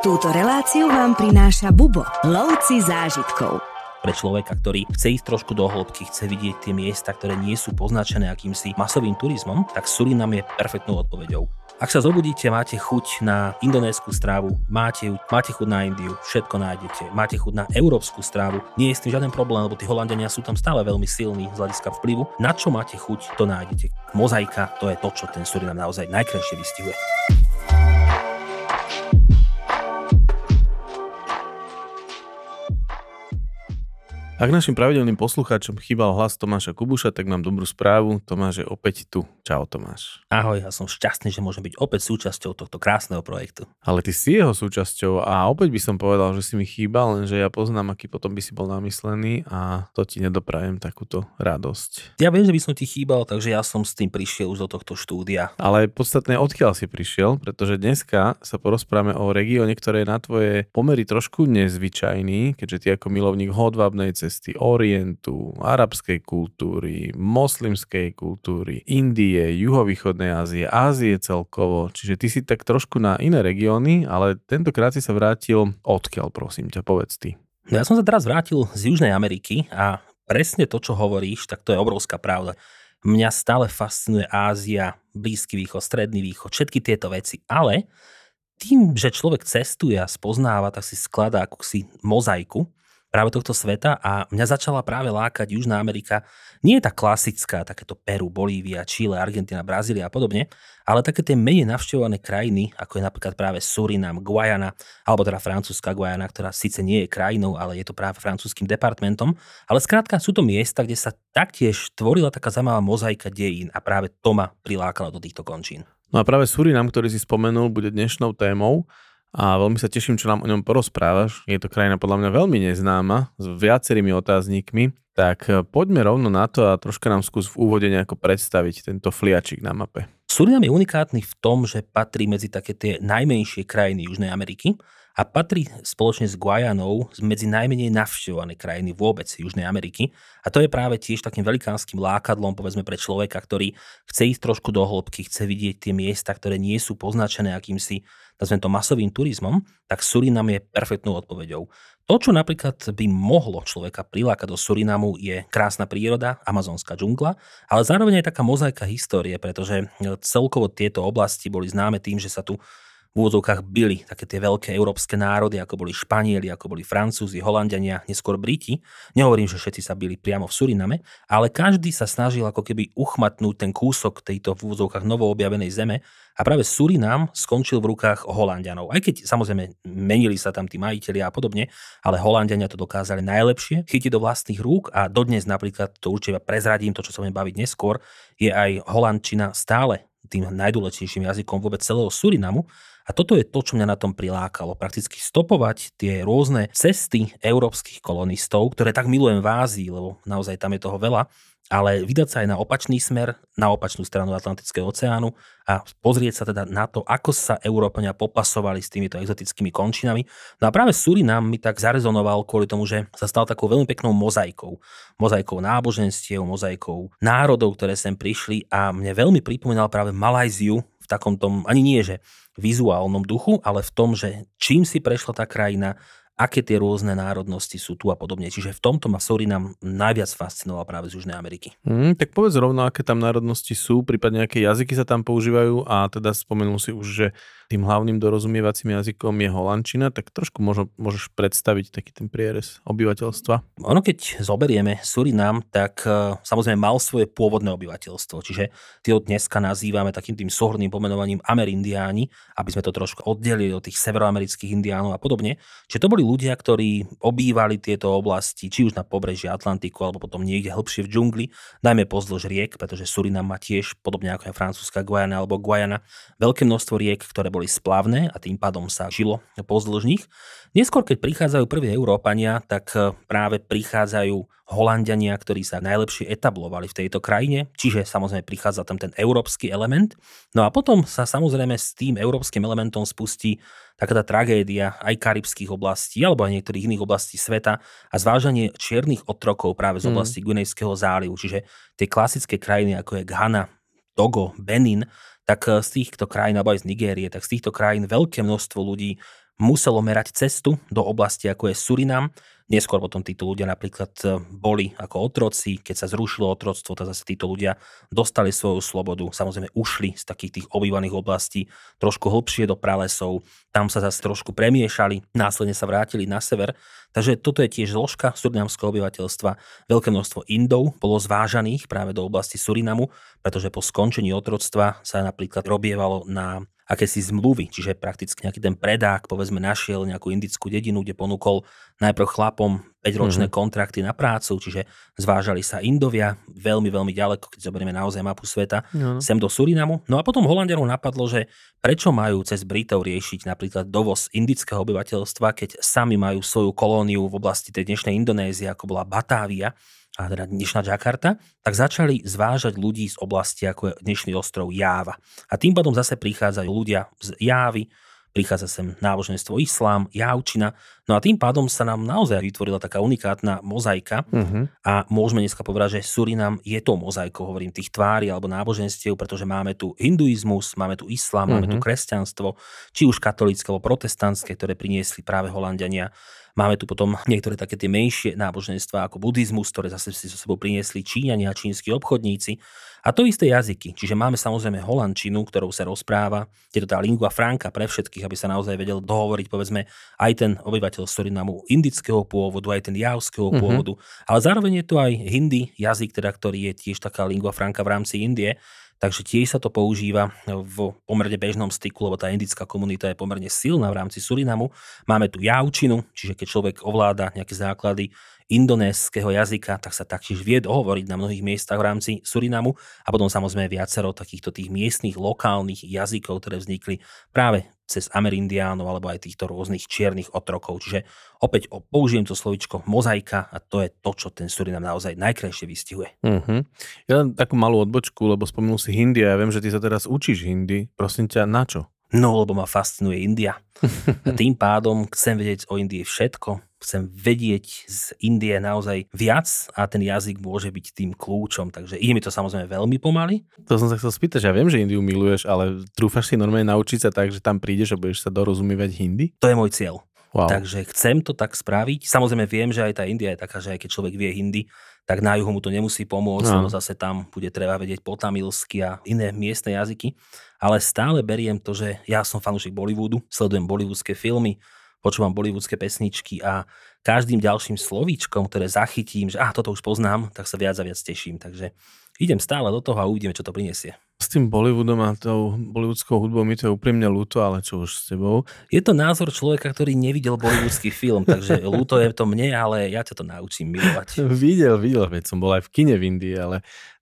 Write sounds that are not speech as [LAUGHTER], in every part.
Túto reláciu vám prináša Bubo, lovci zážitkov pre človeka, ktorý chce ísť trošku do hĺbky, chce vidieť tie miesta, ktoré nie sú poznačené akýmsi masovým turizmom, tak Surinam je perfektnou odpoveďou. Ak sa zobudíte, máte chuť na indonésku strávu, máte, máte chuť na Indiu, všetko nájdete. Máte chuť na európsku strávu, nie je s tým žiaden problém, lebo tí Holandiania sú tam stále veľmi silní z hľadiska vplyvu. Na čo máte chuť, to nájdete. Mozaika, to je to, čo ten Surinam naozaj najkrajšie vystihuje. Ak našim pravidelným poslucháčom chýbal hlas Tomáša Kubuša, tak mám dobrú správu. Tomáš je opäť tu. Čau Tomáš. Ahoj, ja som šťastný, že môžem byť opäť súčasťou tohto krásneho projektu. Ale ty si jeho súčasťou a opäť by som povedal, že si mi chýbal, lenže ja poznám, aký potom by si bol namyslený a to ti nedoprajem takúto radosť. Ja viem, že by som ti chýbal, takže ja som s tým prišiel už do tohto štúdia. Ale podstatné, odkiaľ si prišiel, pretože dneska sa porozprávame o regióne, ktoré je na tvoje pomery trošku nezvyčajný, keďže ty ako milovník hodvábnej cesty cesty Orientu, arabskej kultúry, moslimskej kultúry, Indie, juhovýchodnej Ázie, Ázie celkovo. Čiže ty si tak trošku na iné regióny, ale tentokrát si sa vrátil odkiaľ, prosím ťa, povedz ty. No ja som sa teraz vrátil z Južnej Ameriky a presne to, čo hovoríš, tak to je obrovská pravda. Mňa stále fascinuje Ázia, Blízky východ, Stredný východ, všetky tieto veci, ale tým, že človek cestuje a spoznáva, tak si skladá akúsi mozaiku práve tohto sveta a mňa začala práve lákať Južná Amerika. Nie je tá klasická, takéto Peru, Bolívia, Chile, Argentina, Brazília a podobne, ale také tie menej navštevované krajiny, ako je napríklad práve Surinam, Guayana, alebo teda francúzska Guayana, ktorá síce nie je krajinou, ale je to práve francúzským departmentom, ale skrátka sú to miesta, kde sa taktiež tvorila taká zaujímavá mozaika dejín a práve to ma prilákalo do týchto končín. No a práve Surinam, ktorý si spomenul, bude dnešnou témou a veľmi sa teším, čo nám o ňom porozprávaš. Je to krajina podľa mňa veľmi neznáma, s viacerými otáznikmi, tak eh, poďme rovno na to a troška nám skús v úvode nejako predstaviť tento fliačik na mape. Surinam je unikátny v tom, že patrí medzi také tie najmenšie krajiny Južnej Ameriky a patrí spoločne s Guajanou medzi najmenej navštevované krajiny vôbec Južnej Ameriky. A to je práve tiež takým velikánskym lákadlom, povedzme, pre človeka, ktorý chce ísť trošku do hĺbky, chce vidieť tie miesta, ktoré nie sú poznačené akýmsi nazvem to masovým turizmom, tak Surinam je perfektnou odpoveďou. To, čo napríklad by mohlo človeka prilákať do Surinamu, je krásna príroda, amazonská džungla, ale zároveň aj taká mozaika histórie, pretože celkovo tieto oblasti boli známe tým, že sa tu v úvodzovkách byli také tie veľké európske národy, ako boli Španieli, ako boli Francúzi, Holandiania, neskôr Briti. Nehovorím, že všetci sa byli priamo v Suriname, ale každý sa snažil ako keby uchmatnúť ten kúsok tejto v úvodzovkách novoobjavenej zeme a práve Surinam skončil v rukách Holandianov. Aj keď samozrejme menili sa tam tí majiteľi a podobne, ale Holandiania to dokázali najlepšie chytiť do vlastných rúk a dodnes napríklad, to určite prezradím, to čo sa budem baviť neskôr, je aj holandčina stále tým najdôležitejším jazykom vôbec celého Surinamu a toto je to, čo mňa na tom prilákalo. Prakticky stopovať tie rôzne cesty európskych kolonistov, ktoré tak milujem v Ázii, lebo naozaj tam je toho veľa, ale vydať sa aj na opačný smer, na opačnú stranu Atlantického oceánu a pozrieť sa teda na to, ako sa Európania popasovali s týmito exotickými končinami. No a práve Surinam mi tak zarezonoval kvôli tomu, že sa stal takou veľmi peknou mozaikou. Mozaikou náboženstiev, mozaikou národov, ktoré sem prišli a mne veľmi pripomínal práve Malajziu v takom tom, ani nie, že vizuálnom duchu, ale v tom, že čím si prešla tá krajina, aké tie rôzne národnosti sú tu a podobne. Čiže v tomto ma Surinam najviac fascinoval práve z Južnej Ameriky. Mm, tak povedz rovno, aké tam národnosti sú, prípadne aké jazyky sa tam používajú a teda spomenul si už, že tým hlavným dorozumievacím jazykom je holandčina, tak trošku možno, môžeš predstaviť taký ten prierez obyvateľstva. Ono keď zoberieme Surinam, tak uh, samozrejme mal svoje pôvodné obyvateľstvo, čiže ty ho dneska nazývame takým tým súhrným pomenovaním Amerindiáni, aby sme to trošku oddelili od tých severoamerických indiánov a podobne. Čiže to boli ľudia, ktorí obývali tieto oblasti, či už na pobreží Atlantiku, alebo potom niekde hlbšie v džungli, najmä pozdĺž riek, pretože Surinam má tiež, podobne ako je francúzska Guajana alebo Guajana, veľké množstvo riek, ktoré boli splavné a tým pádom sa žilo pozdĺž nich. Neskôr, keď prichádzajú prví Európania, tak e, práve prichádzajú Holandiania, ktorí sa najlepšie etablovali v tejto krajine, čiže samozrejme prichádza tam ten európsky element. No a potom sa samozrejme s tým európskym elementom spustí taká tá tragédia aj karibských oblastí alebo aj niektorých iných oblastí sveta a zvážanie čiernych otrokov práve z mm. oblasti mm. Gunejského zálivu, čiže tie klasické krajiny ako je Ghana, Togo, Benin, tak eh, z týchto krajín, alebo aj z Nigérie, tak z týchto krajín veľké množstvo ľudí muselo merať cestu do oblasti, ako je Surinam, Neskôr potom títo ľudia napríklad e, boli ako otroci, keď sa zrušilo otroctvo, tak zase títo ľudia dostali svoju slobodu, samozrejme ušli z takých tých obývaných oblastí trošku hlbšie do pralesov, tam sa zase trošku premiešali, následne sa vrátili na sever. Takže toto je tiež zložka surinamského obyvateľstva. Veľké množstvo Indov bolo zvážaných práve do oblasti Surinamu, pretože po skončení otroctva sa napríklad robievalo na akési zmluvy, čiže prakticky nejaký ten predák, povedzme, našiel nejakú indickú dedinu, kde ponúkol najprv chlapom 5-ročné mm-hmm. kontrakty na prácu, čiže zvážali sa Indovia veľmi, veľmi ďaleko, keď zoberieme naozaj mapu sveta, no. sem do Surinamu. No a potom Holandianov napadlo, že prečo majú cez Britov riešiť napríklad dovoz indického obyvateľstva, keď sami majú svoju kolóniu v oblasti tej dnešnej Indonézie, ako bola Batávia, a teda dnešná Jakarta, tak začali zvážať ľudí z oblasti, ako je dnešný ostrov Jáva. A tým pádom zase prichádzajú ľudia z Jávy, prichádza sem náboženstvo islám, javčina. No a tým pádom sa nám naozaj vytvorila taká unikátna mozaika uh-huh. a môžeme dneska povedať, že Surinam je tou mozaikou, hovorím, tých tvári alebo náboženstiev, pretože máme tu hinduizmus, máme tu islám, uh-huh. máme tu kresťanstvo, či už katolické alebo protestantské, ktoré priniesli práve Holandiania Máme tu potom niektoré také tie menšie náboženstva ako buddhizmus, ktoré zase si so sebou priniesli Číňania a čínsky obchodníci. A to isté jazyky. Čiže máme samozrejme holandčinu, ktorou sa rozpráva. Je to tá lingua franca pre všetkých, aby sa naozaj vedel dohovoriť, povedzme, aj ten obyvateľ Surinamu indického pôvodu, aj ten javského mm-hmm. pôvodu. Ale zároveň je tu aj hindi jazyk, teda, ktorý je tiež taká lingua franca v rámci Indie. Takže tiež sa to používa v pomerne bežnom styku, lebo tá indická komunita je pomerne silná v rámci Surinamu. Máme tu jaučinu, čiže keď človek ovláda nejaké základy indonéskeho jazyka, tak sa taktiež vie dohovoriť na mnohých miestach v rámci Surinamu a potom samozrejme viacero takýchto tých miestnych lokálnych jazykov, ktoré vznikli práve cez Amerindiánov alebo aj týchto rôznych čiernych otrokov. Čiže opäť použijem to slovičko mozaika a to je to, čo ten Surinam naozaj najkrajšie vystihuje. Uh-huh. Ja len takú malú odbočku, lebo spomenul si Hindi a ja viem, že ty sa teraz učíš Hindi. Prosím ťa, na čo? No, lebo ma fascinuje India. [LAUGHS] A tým pádom chcem vedieť o Indii všetko. Chcem vedieť z Indie naozaj viac a ten jazyk môže byť tým kľúčom. Takže ide mi to samozrejme veľmi pomaly. To som sa chcel spýtať, ja viem, že Indiu miluješ, ale trúfaš si normálne naučiť sa tak, že tam prídeš a budeš sa dorozumievať hindi? To je môj cieľ. Wow. Takže chcem to tak spraviť. Samozrejme viem, že aj tá India je taká, že aj keď človek vie hindi, tak na juhu mu to nemusí pomôcť, no. lebo zase tam bude treba vedieť potamilsky a iné miestne jazyky. Ale stále beriem to, že ja som fanúšik Bollywoodu, sledujem bollywoodske filmy, počúvam bollywoodske pesničky a každým ďalším slovíčkom, ktoré zachytím, že ah, toto už poznám, tak sa viac a viac teším. Takže idem stále do toho a uvidíme, čo to prinesie. S tým Bollywoodom a tou bollywoodskou hudbou mi to je úprimne ľúto, ale čo už s tebou? Je to názor človeka, ktorý nevidel bollywoodský film, takže [LAUGHS] ľúto je to mne, ale ja ťa to naučím milovať. videl, videl, veď som bol aj v kine v Indii, ale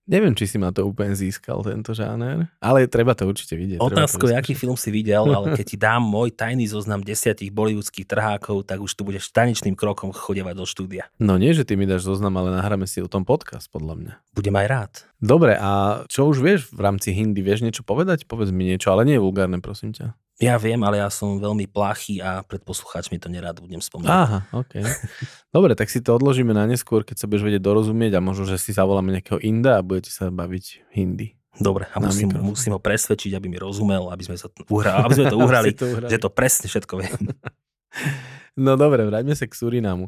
Neviem, či si ma to úplne získal, tento žáner, ale treba to určite vidieť. Otázko, aký film si videl, ale keď ti dám [LAUGHS] môj tajný zoznam desiatich bollywoodských trhákov, tak už tu budeš tanečným krokom chodevať do štúdia. No nie, že ty mi dáš zoznam, ale nahráme si o tom podcast, podľa mňa. Budem aj rád. Dobre, a čo už vieš v rámci Hindy? Vieš niečo povedať? Povedz mi niečo, ale nie je vulgárne, prosím ťa. Ja viem, ale ja som veľmi plachý a pred poslucháčmi to nerád budem spomínať. Aha, ok. [LAUGHS] Dobre, tak si to odložíme na neskôr, keď sa budeš vedieť dorozumieť a možno, že si zavoláme nejakého Inda a budete sa baviť hindi. Dobre, a musím, musím ho presvedčiť, aby mi rozumel, aby sme, sa uhrali, aby sme to [LAUGHS] uhrali, to uhrali. že to presne všetko viem. [LAUGHS] no dobre, vráťme sa k Surinamu.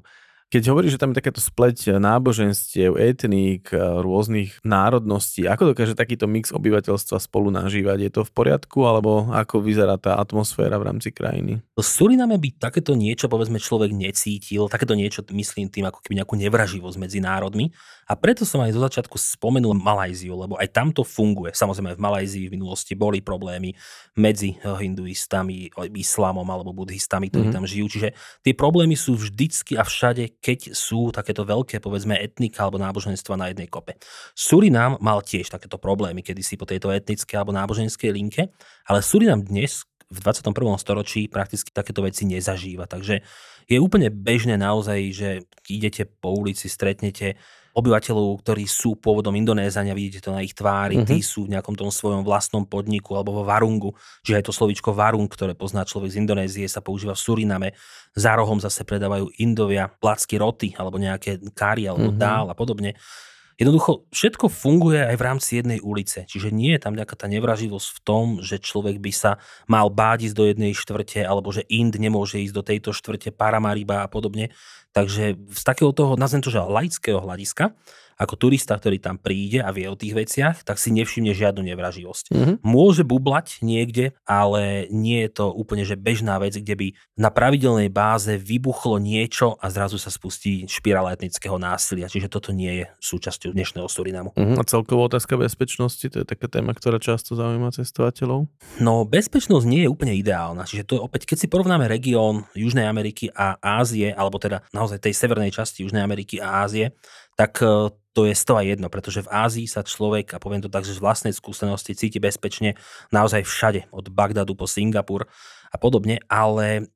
Keď hovoríš, že tam je takéto spleť náboženstiev, etník, rôznych národností, ako dokáže takýto mix obyvateľstva spolu nažívať? Je to v poriadku, alebo ako vyzerá tá atmosféra v rámci krajiny? V Suriname by takéto niečo, povedzme, človek necítil, takéto niečo myslím tým ako keby nejakú nevraživosť medzi národmi. A preto som aj zo začiatku spomenul Malajziu, lebo aj tam to funguje. Samozrejme, v Malajzii v minulosti boli problémy medzi eh, hinduistami, islámom alebo buddhistami, ktorí mm-hmm. tam žijú. Čiže tie problémy sú vždycky a všade, keď sú takéto veľké, povedzme, etnika alebo náboženstva na jednej kope. Surinam mal tiež takéto problémy, kedy si po tejto etnickej alebo náboženskej linke, ale Surinam dnes v 21. storočí prakticky takéto veci nezažíva. Takže je úplne bežné naozaj, že idete po ulici, stretnete obyvateľov, ktorí sú pôvodom Indonézania, vidíte to na ich tvári, uh-huh. tí sú v nejakom tom svojom vlastnom podniku alebo vo Varungu, že aj to slovičko Varung, ktoré pozná človek z Indonézie, sa používa v Suriname. Za rohom zase predávajú Indovia placky roty alebo nejaké kari alebo uh-huh. dál a podobne. Jednoducho všetko funguje aj v rámci jednej ulice, čiže nie je tam nejaká tá nevraživosť v tom, že človek by sa mal báť ísť do jednej štvrte, alebo že Ind nemôže ísť do tejto štvrte Paramariba a podobne. Takže z takého toho, nazvem to, že laického hľadiska, ako turista, ktorý tam príde a vie o tých veciach, tak si nevšimne žiadnu nevraživosť. Mm-hmm. Môže bublať niekde, ale nie je to úplne že bežná vec, kde by na pravidelnej báze vybuchlo niečo a zrazu sa spustí špirála etnického násilia. Čiže toto nie je súčasťou dnešného Surinamu. Mm-hmm. A celková otázka bezpečnosti, to je taká téma, ktorá často zaujíma cestovateľov? No, bezpečnosť nie je úplne ideálna. Čiže to je opäť, keď si porovnáme región Južnej Ameriky a Ázie, alebo teda naozaj tej severnej časti Južnej Ameriky a Ázie, tak e, to je toho jedno, pretože v Ázii sa človek, a poviem to tak, že z vlastnej skúsenosti cíti bezpečne naozaj všade, od Bagdadu po Singapur a podobne, ale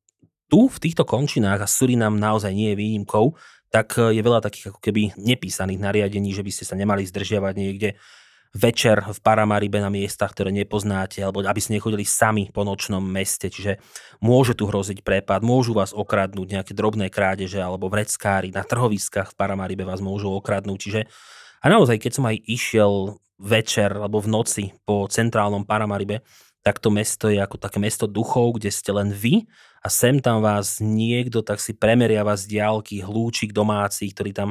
tu v týchto končinách, a Surinam naozaj nie je výnimkou, tak je veľa takých ako keby nepísaných nariadení, že by ste sa nemali zdržiavať niekde večer v Paramaribe na miestach, ktoré nepoznáte, alebo aby ste nechodili sami po nočnom meste, čiže môže tu hroziť prepad, môžu vás okradnúť nejaké drobné krádeže alebo vreckári na trhoviskách v Paramaribe vás môžu okradnúť, čiže a naozaj, keď som aj išiel večer alebo v noci po centrálnom Paramaribe, tak to mesto je ako také mesto duchov, kde ste len vy a sem tam vás niekto tak si premeriava z diálky hlúčik domáci, ktorý tam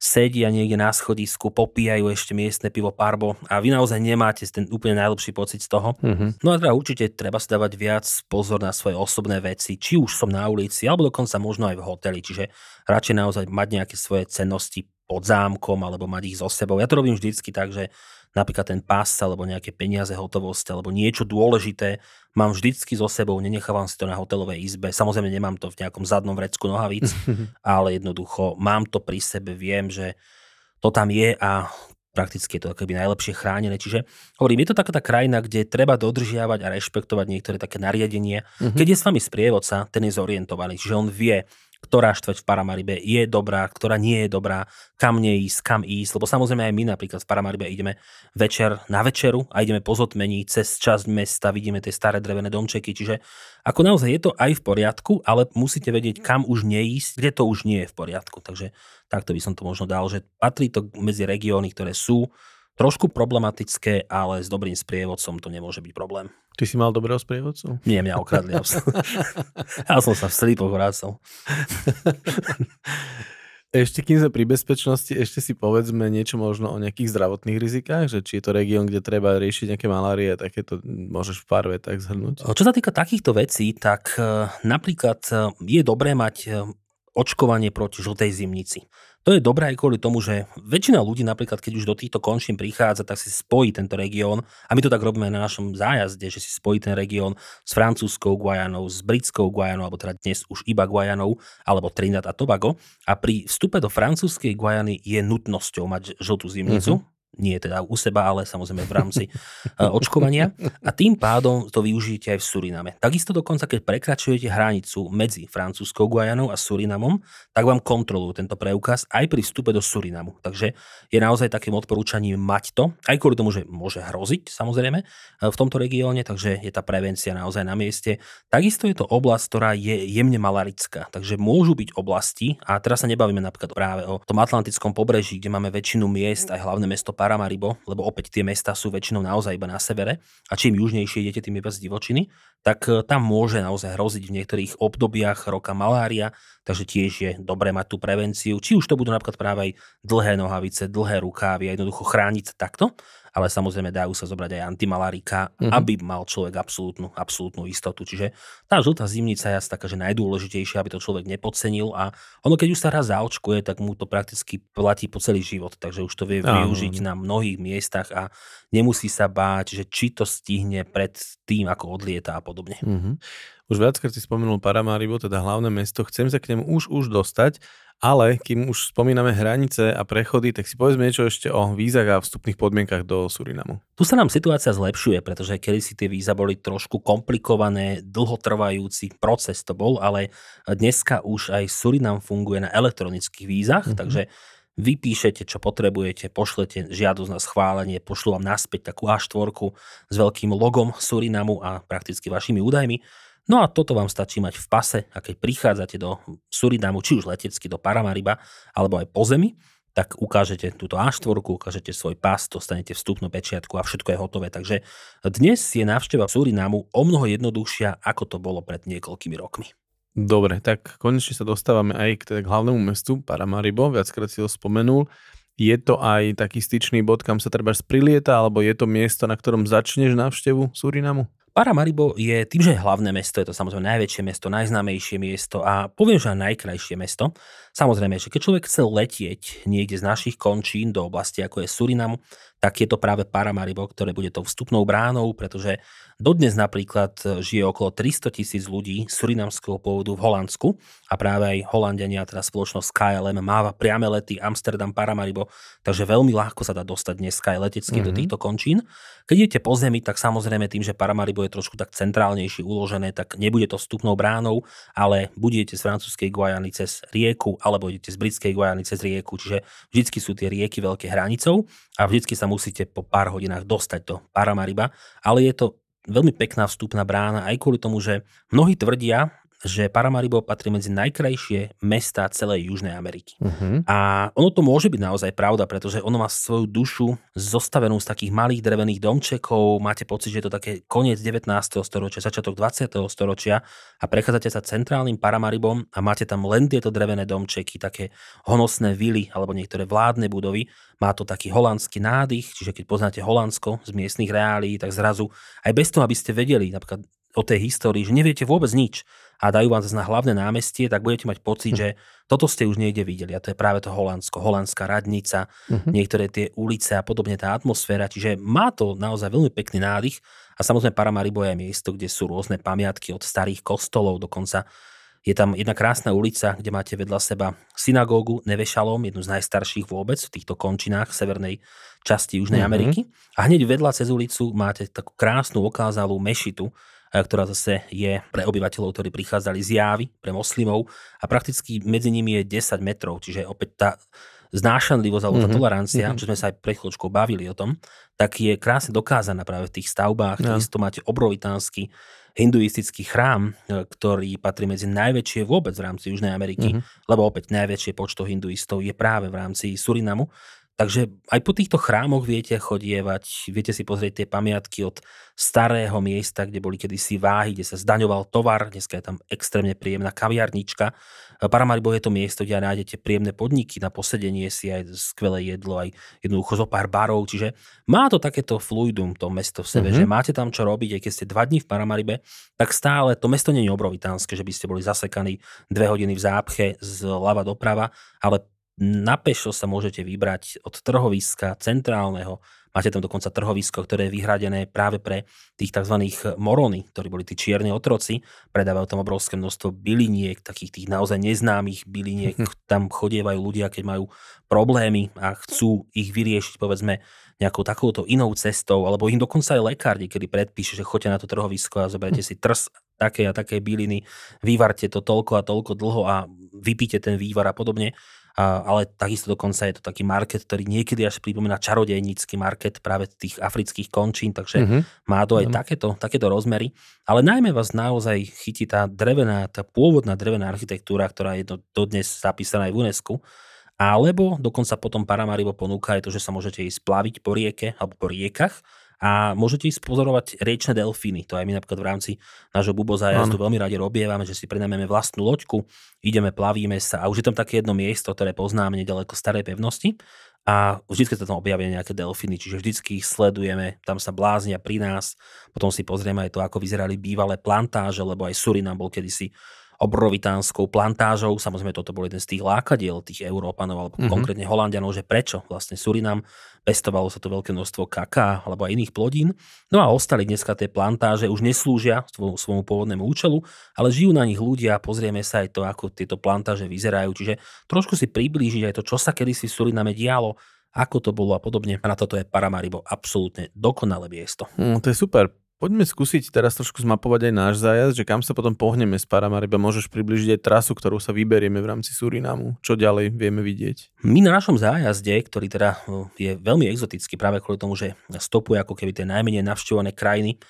sedia niekde na schodisku, popíjajú ešte miestne pivo Parbo a vy naozaj nemáte ten úplne najlepší pocit z toho. Mm-hmm. No a teda určite treba si dávať viac pozor na svoje osobné veci, či už som na ulici, alebo dokonca možno aj v hoteli, čiže radšej naozaj mať nejaké svoje cennosti pod zámkom alebo mať ich so sebou. Ja to robím vždycky tak, že napríklad ten pás alebo nejaké peniaze, hotovosť alebo niečo dôležité mám vždycky so sebou, nenechávam si to na hotelovej izbe. Samozrejme nemám to v nejakom zadnom vrecku nohavíc, [LAUGHS] ale jednoducho mám to pri sebe, viem, že to tam je a prakticky je to akoby najlepšie chránené. Čiže hovorím, je to taká tá krajina, kde treba dodržiavať a rešpektovať niektoré také nariadenie. Mm-hmm. Keď je s vami sprievodca, ten je zorientovaný, čiže on vie, ktorá štveť v Paramaribe je dobrá, ktorá nie je dobrá, kam neísť, kam ísť, lebo samozrejme aj my napríklad v Paramaribe ideme večer na večeru a ideme po zotmení cez časť mesta, vidíme tie staré drevené domčeky, čiže ako naozaj je to aj v poriadku, ale musíte vedieť, kam už neísť, kde to už nie je v poriadku. Takže takto by som to možno dal, že patrí to medzi regióny, ktoré sú trošku problematické, ale s dobrým sprievodcom to nemôže byť problém. Ty si mal dobrého sprievodcu? Nie, mňa okradli. [LAUGHS] ja som sa v slípoch vrácal. Ešte kým sme pri bezpečnosti, ešte si povedzme niečo možno o nejakých zdravotných rizikách, že či je to región, kde treba riešiť nejaké malárie, takéto môžeš v pár vetách zhrnúť. Čo sa týka takýchto vecí, tak e, napríklad e, je dobré mať e, očkovanie proti žltej zimnici. To je dobré aj kvôli tomu, že väčšina ľudí napríklad, keď už do týchto končín prichádza, tak si spojí tento región. A my to tak robíme na našom zájazde, že si spojí ten región s francúzskou Guajanou, s britskou Guajanou, alebo teda dnes už iba Guajanou, alebo Trinidad a Tobago. A pri vstupe do francúzskej Guajany je nutnosťou mať žltú zimnicu. Mm-hmm nie teda u seba, ale samozrejme v rámci e, očkovania. A tým pádom to využijete aj v Suriname. Takisto dokonca, keď prekračujete hranicu medzi francúzskou Guajanou a Surinamom, tak vám kontrolujú tento preukaz aj pri vstupe do Surinamu. Takže je naozaj takým odporúčaním mať to, aj kvôli tomu, že môže hroziť samozrejme e, v tomto regióne, takže je tá prevencia naozaj na mieste. Takisto je to oblasť, ktorá je jemne malarická, takže môžu byť oblasti, a teraz sa nebavíme napríklad práve o tom Atlantickom pobreží, kde máme väčšinu miest, aj hlavné mesto Paramaribo, lebo opäť tie mesta sú väčšinou naozaj iba na severe a čím južnejšie idete, tým je viac divočiny, tak e, tam môže naozaj hroziť v niektorých obdobiach roka malária, takže tiež je dobré mať tú prevenciu, či už to budú napríklad práve aj dlhé nohavice, dlhé rukávy a jednoducho chrániť sa takto, ale samozrejme dajú sa zobrať aj antimalarika, mm-hmm. aby mal človek absolútnu, absolútnu istotu. Čiže tá žltá zimnica je asi taká, že najdôležitejšia, aby to človek nepodcenil a ono keď už sa raz zaočkuje, tak mu to prakticky platí po celý život, takže už to vie využiť na mnohých miestach a nemusí sa báť, že či to stihne pred tým, ako odlieta a podobne. Mm-hmm. Už viackrát si spomenul Paramaribo, teda hlavné mesto. Chcem sa k nemu už už dostať, ale kým už spomíname hranice a prechody, tak si povedzme niečo ešte o vízach a vstupných podmienkach do Surinamu. Tu sa nám situácia zlepšuje, pretože kedy si tie víza boli trošku komplikované, dlhotrvajúci proces to bol, ale dneska už aj Surinam funguje na elektronických vízach, mm-hmm. takže vypíšete, čo potrebujete, pošlete žiadosť na schválenie, pošlu vám naspäť takú A4 s veľkým logom Surinamu a prakticky vašimi údajmi No a toto vám stačí mať v pase a keď prichádzate do Surinamu, či už letecky do Paramariba, alebo aj po zemi, tak ukážete túto A4, ukážete svoj pás, dostanete vstupnú pečiatku a všetko je hotové. Takže dnes je návšteva Surinamu o mnoho jednoduchšia, ako to bolo pred niekoľkými rokmi. Dobre, tak konečne sa dostávame aj k, teda k hlavnému mestu Paramaribo, viackrát si ho spomenul. Je to aj taký styčný bod, kam sa treba prilieta, alebo je to miesto, na ktorom začneš návštevu Surinamu? Paramaribo je tým, že je hlavné mesto, je to samozrejme najväčšie mesto, najznámejšie miesto a poviem, že aj najkrajšie mesto. Samozrejme, že keď človek chce letieť niekde z našich končín do oblasti, ako je Surinam, tak je to práve Paramaribo, ktoré bude tou vstupnou bránou, pretože dodnes napríklad žije okolo 300 tisíc ľudí surinamského pôvodu v Holandsku a práve aj Holandiania, teda spoločnosť KLM, máva priame lety Amsterdam, Paramaribo, takže veľmi ľahko sa dá dostať dneska aj letecky mm-hmm. do mhm. týchto končín. Keď idete po zemi, tak samozrejme tým, že Paramaribo je trošku tak centrálnejšie uložené, tak nebude to vstupnou bránou, ale budete z francúzskej Guajany cez rieku alebo idete z britskej Guajany cez rieku, čiže vždycky sú tie rieky veľké hranicou a vždycky sa musíte po pár hodinách dostať do Paramariba, ale je to veľmi pekná vstupná brána aj kvôli tomu, že mnohí tvrdia, že Paramaribo patrí medzi najkrajšie mesta celej Južnej Ameriky. Uh-huh. A ono to môže byť naozaj pravda, pretože ono má svoju dušu zostavenú z takých malých drevených domčekov, máte pocit, že je to také koniec 19. storočia, začiatok 20. storočia a prechádzate sa centrálnym Paramaribom a máte tam len tieto drevené domčeky, také honosné vily alebo niektoré vládne budovy. Má to taký holandský nádych, čiže keď poznáte Holandsko z miestnych reálií, tak zrazu aj bez toho, aby ste vedeli napríklad o tej histórii, že neviete vôbec nič, a dajú vám zase na hlavné námestie, tak budete mať pocit, hm. že toto ste už niekde videli. A to je práve to Holandsko, holandská radnica, uh-huh. niektoré tie ulice a podobne tá atmosféra. Čiže má to naozaj veľmi pekný nádych. A samozrejme Paramaribo je miesto, kde sú rôzne pamiatky od starých kostolov, dokonca je tam jedna krásna ulica, kde máte vedľa seba synagógu Nevešalom, jednu z najstarších vôbec v týchto končinách severnej časti Južnej mm-hmm. Ameriky. A hneď vedľa cez ulicu máte takú krásnu okázalú mešitu, ktorá zase je pre obyvateľov, ktorí prichádzali z Jávy, pre moslimov a prakticky medzi nimi je 10 metrov, čiže opäť tá znášanlivosť alebo tá mm-hmm. tolerancia, mm-hmm. čo sme sa aj pred chvíľočkou bavili o tom, tak je krásne dokázaná práve v tých stavbách. Ja. Takisto máte obrovitánsky hinduistický chrám, e, ktorý patrí medzi najväčšie vôbec v rámci Južnej Ameriky, mm-hmm. lebo opäť najväčšie počto hinduistov je práve v rámci Surinamu Takže aj po týchto chrámoch viete chodievať, viete si pozrieť tie pamiatky od starého miesta, kde boli kedysi váhy, kde sa zdaňoval tovar, dneska je tam extrémne príjemná kaviarnička. Paramaribo je to miesto, kde nájdete príjemné podniky na posedenie si, aj skvelé jedlo, aj jednoducho zo pár barov, čiže má to takéto fluidum, to mesto v sebe, mm-hmm. že máte tam čo robiť, aj keď ste dva dní v Paramaribe, tak stále to mesto nie je obrovitánske, že by ste boli zasekaní dve hodiny v zápche z lava doprava, ale na pešo sa môžete vybrať od trhoviska centrálneho. Máte tam dokonca trhovisko, ktoré je vyhradené práve pre tých tzv. morony, ktorí boli tí čierni otroci. Predávajú tam obrovské množstvo byliniek, takých tých naozaj neznámych byliniek. Tam chodievajú ľudia, keď majú problémy a chcú ich vyriešiť, povedzme, nejakou takouto inou cestou, alebo im dokonca aj lekár niekedy predpíše, že choďte na to trhovisko a zoberte si trs také a také byliny, vyvarte to toľko a toľko dlho a vypíte ten vývar a podobne ale takisto dokonca je to taký market, ktorý niekedy až pripomína čarodejnícky market práve tých afrických končín, takže mm-hmm. má to aj mm-hmm. takéto, takéto rozmery. Ale najmä vás naozaj chytí tá drevená, tá pôvodná drevená architektúra, ktorá je dodnes zapísaná aj v UNESCO, alebo dokonca potom Paramaribo ponúka aj to, že sa môžete ísť plaviť po rieke alebo po riekach a môžete ísť pozorovať riečne delfíny. To aj my napríklad v rámci nášho Bubo zájazdu veľmi radi robievame, že si prinajmeme vlastnú loďku, ideme, plavíme sa a už je tam také jedno miesto, ktoré poznáme nedaleko starej pevnosti a vždy sa tam objavia nejaké delfíny, čiže vždycky ich sledujeme, tam sa bláznia pri nás, potom si pozrieme aj to, ako vyzerali bývalé plantáže, lebo aj Surinam bol kedysi obrovitánskou plantážou. Samozrejme, toto bol jeden z tých lákadiel tých Európanov, alebo mm-hmm. konkrétne Holandianov, že prečo vlastne Surinam pestovalo sa to veľké množstvo kaká alebo aj iných plodín. No a ostali dneska tie plantáže, už neslúžia svojmu pôvodnému účelu, ale žijú na nich ľudia, pozrieme sa aj to, ako tieto plantáže vyzerajú. Čiže trošku si priblížiť aj to, čo sa kedysi v Suriname dialo, ako to bolo a podobne. A na toto je Paramaribo absolútne dokonalé miesto. Mm, to je super. Poďme skúsiť teraz trošku zmapovať aj náš zájazd, že kam sa potom pohneme z Paramariba. Môžeš približiť aj trasu, ktorú sa vyberieme v rámci Surinamu. Čo ďalej vieme vidieť? My na našom zájazde, ktorý teda je veľmi exotický práve kvôli tomu, že stopuje ako keby tie najmenej navštevované krajiny,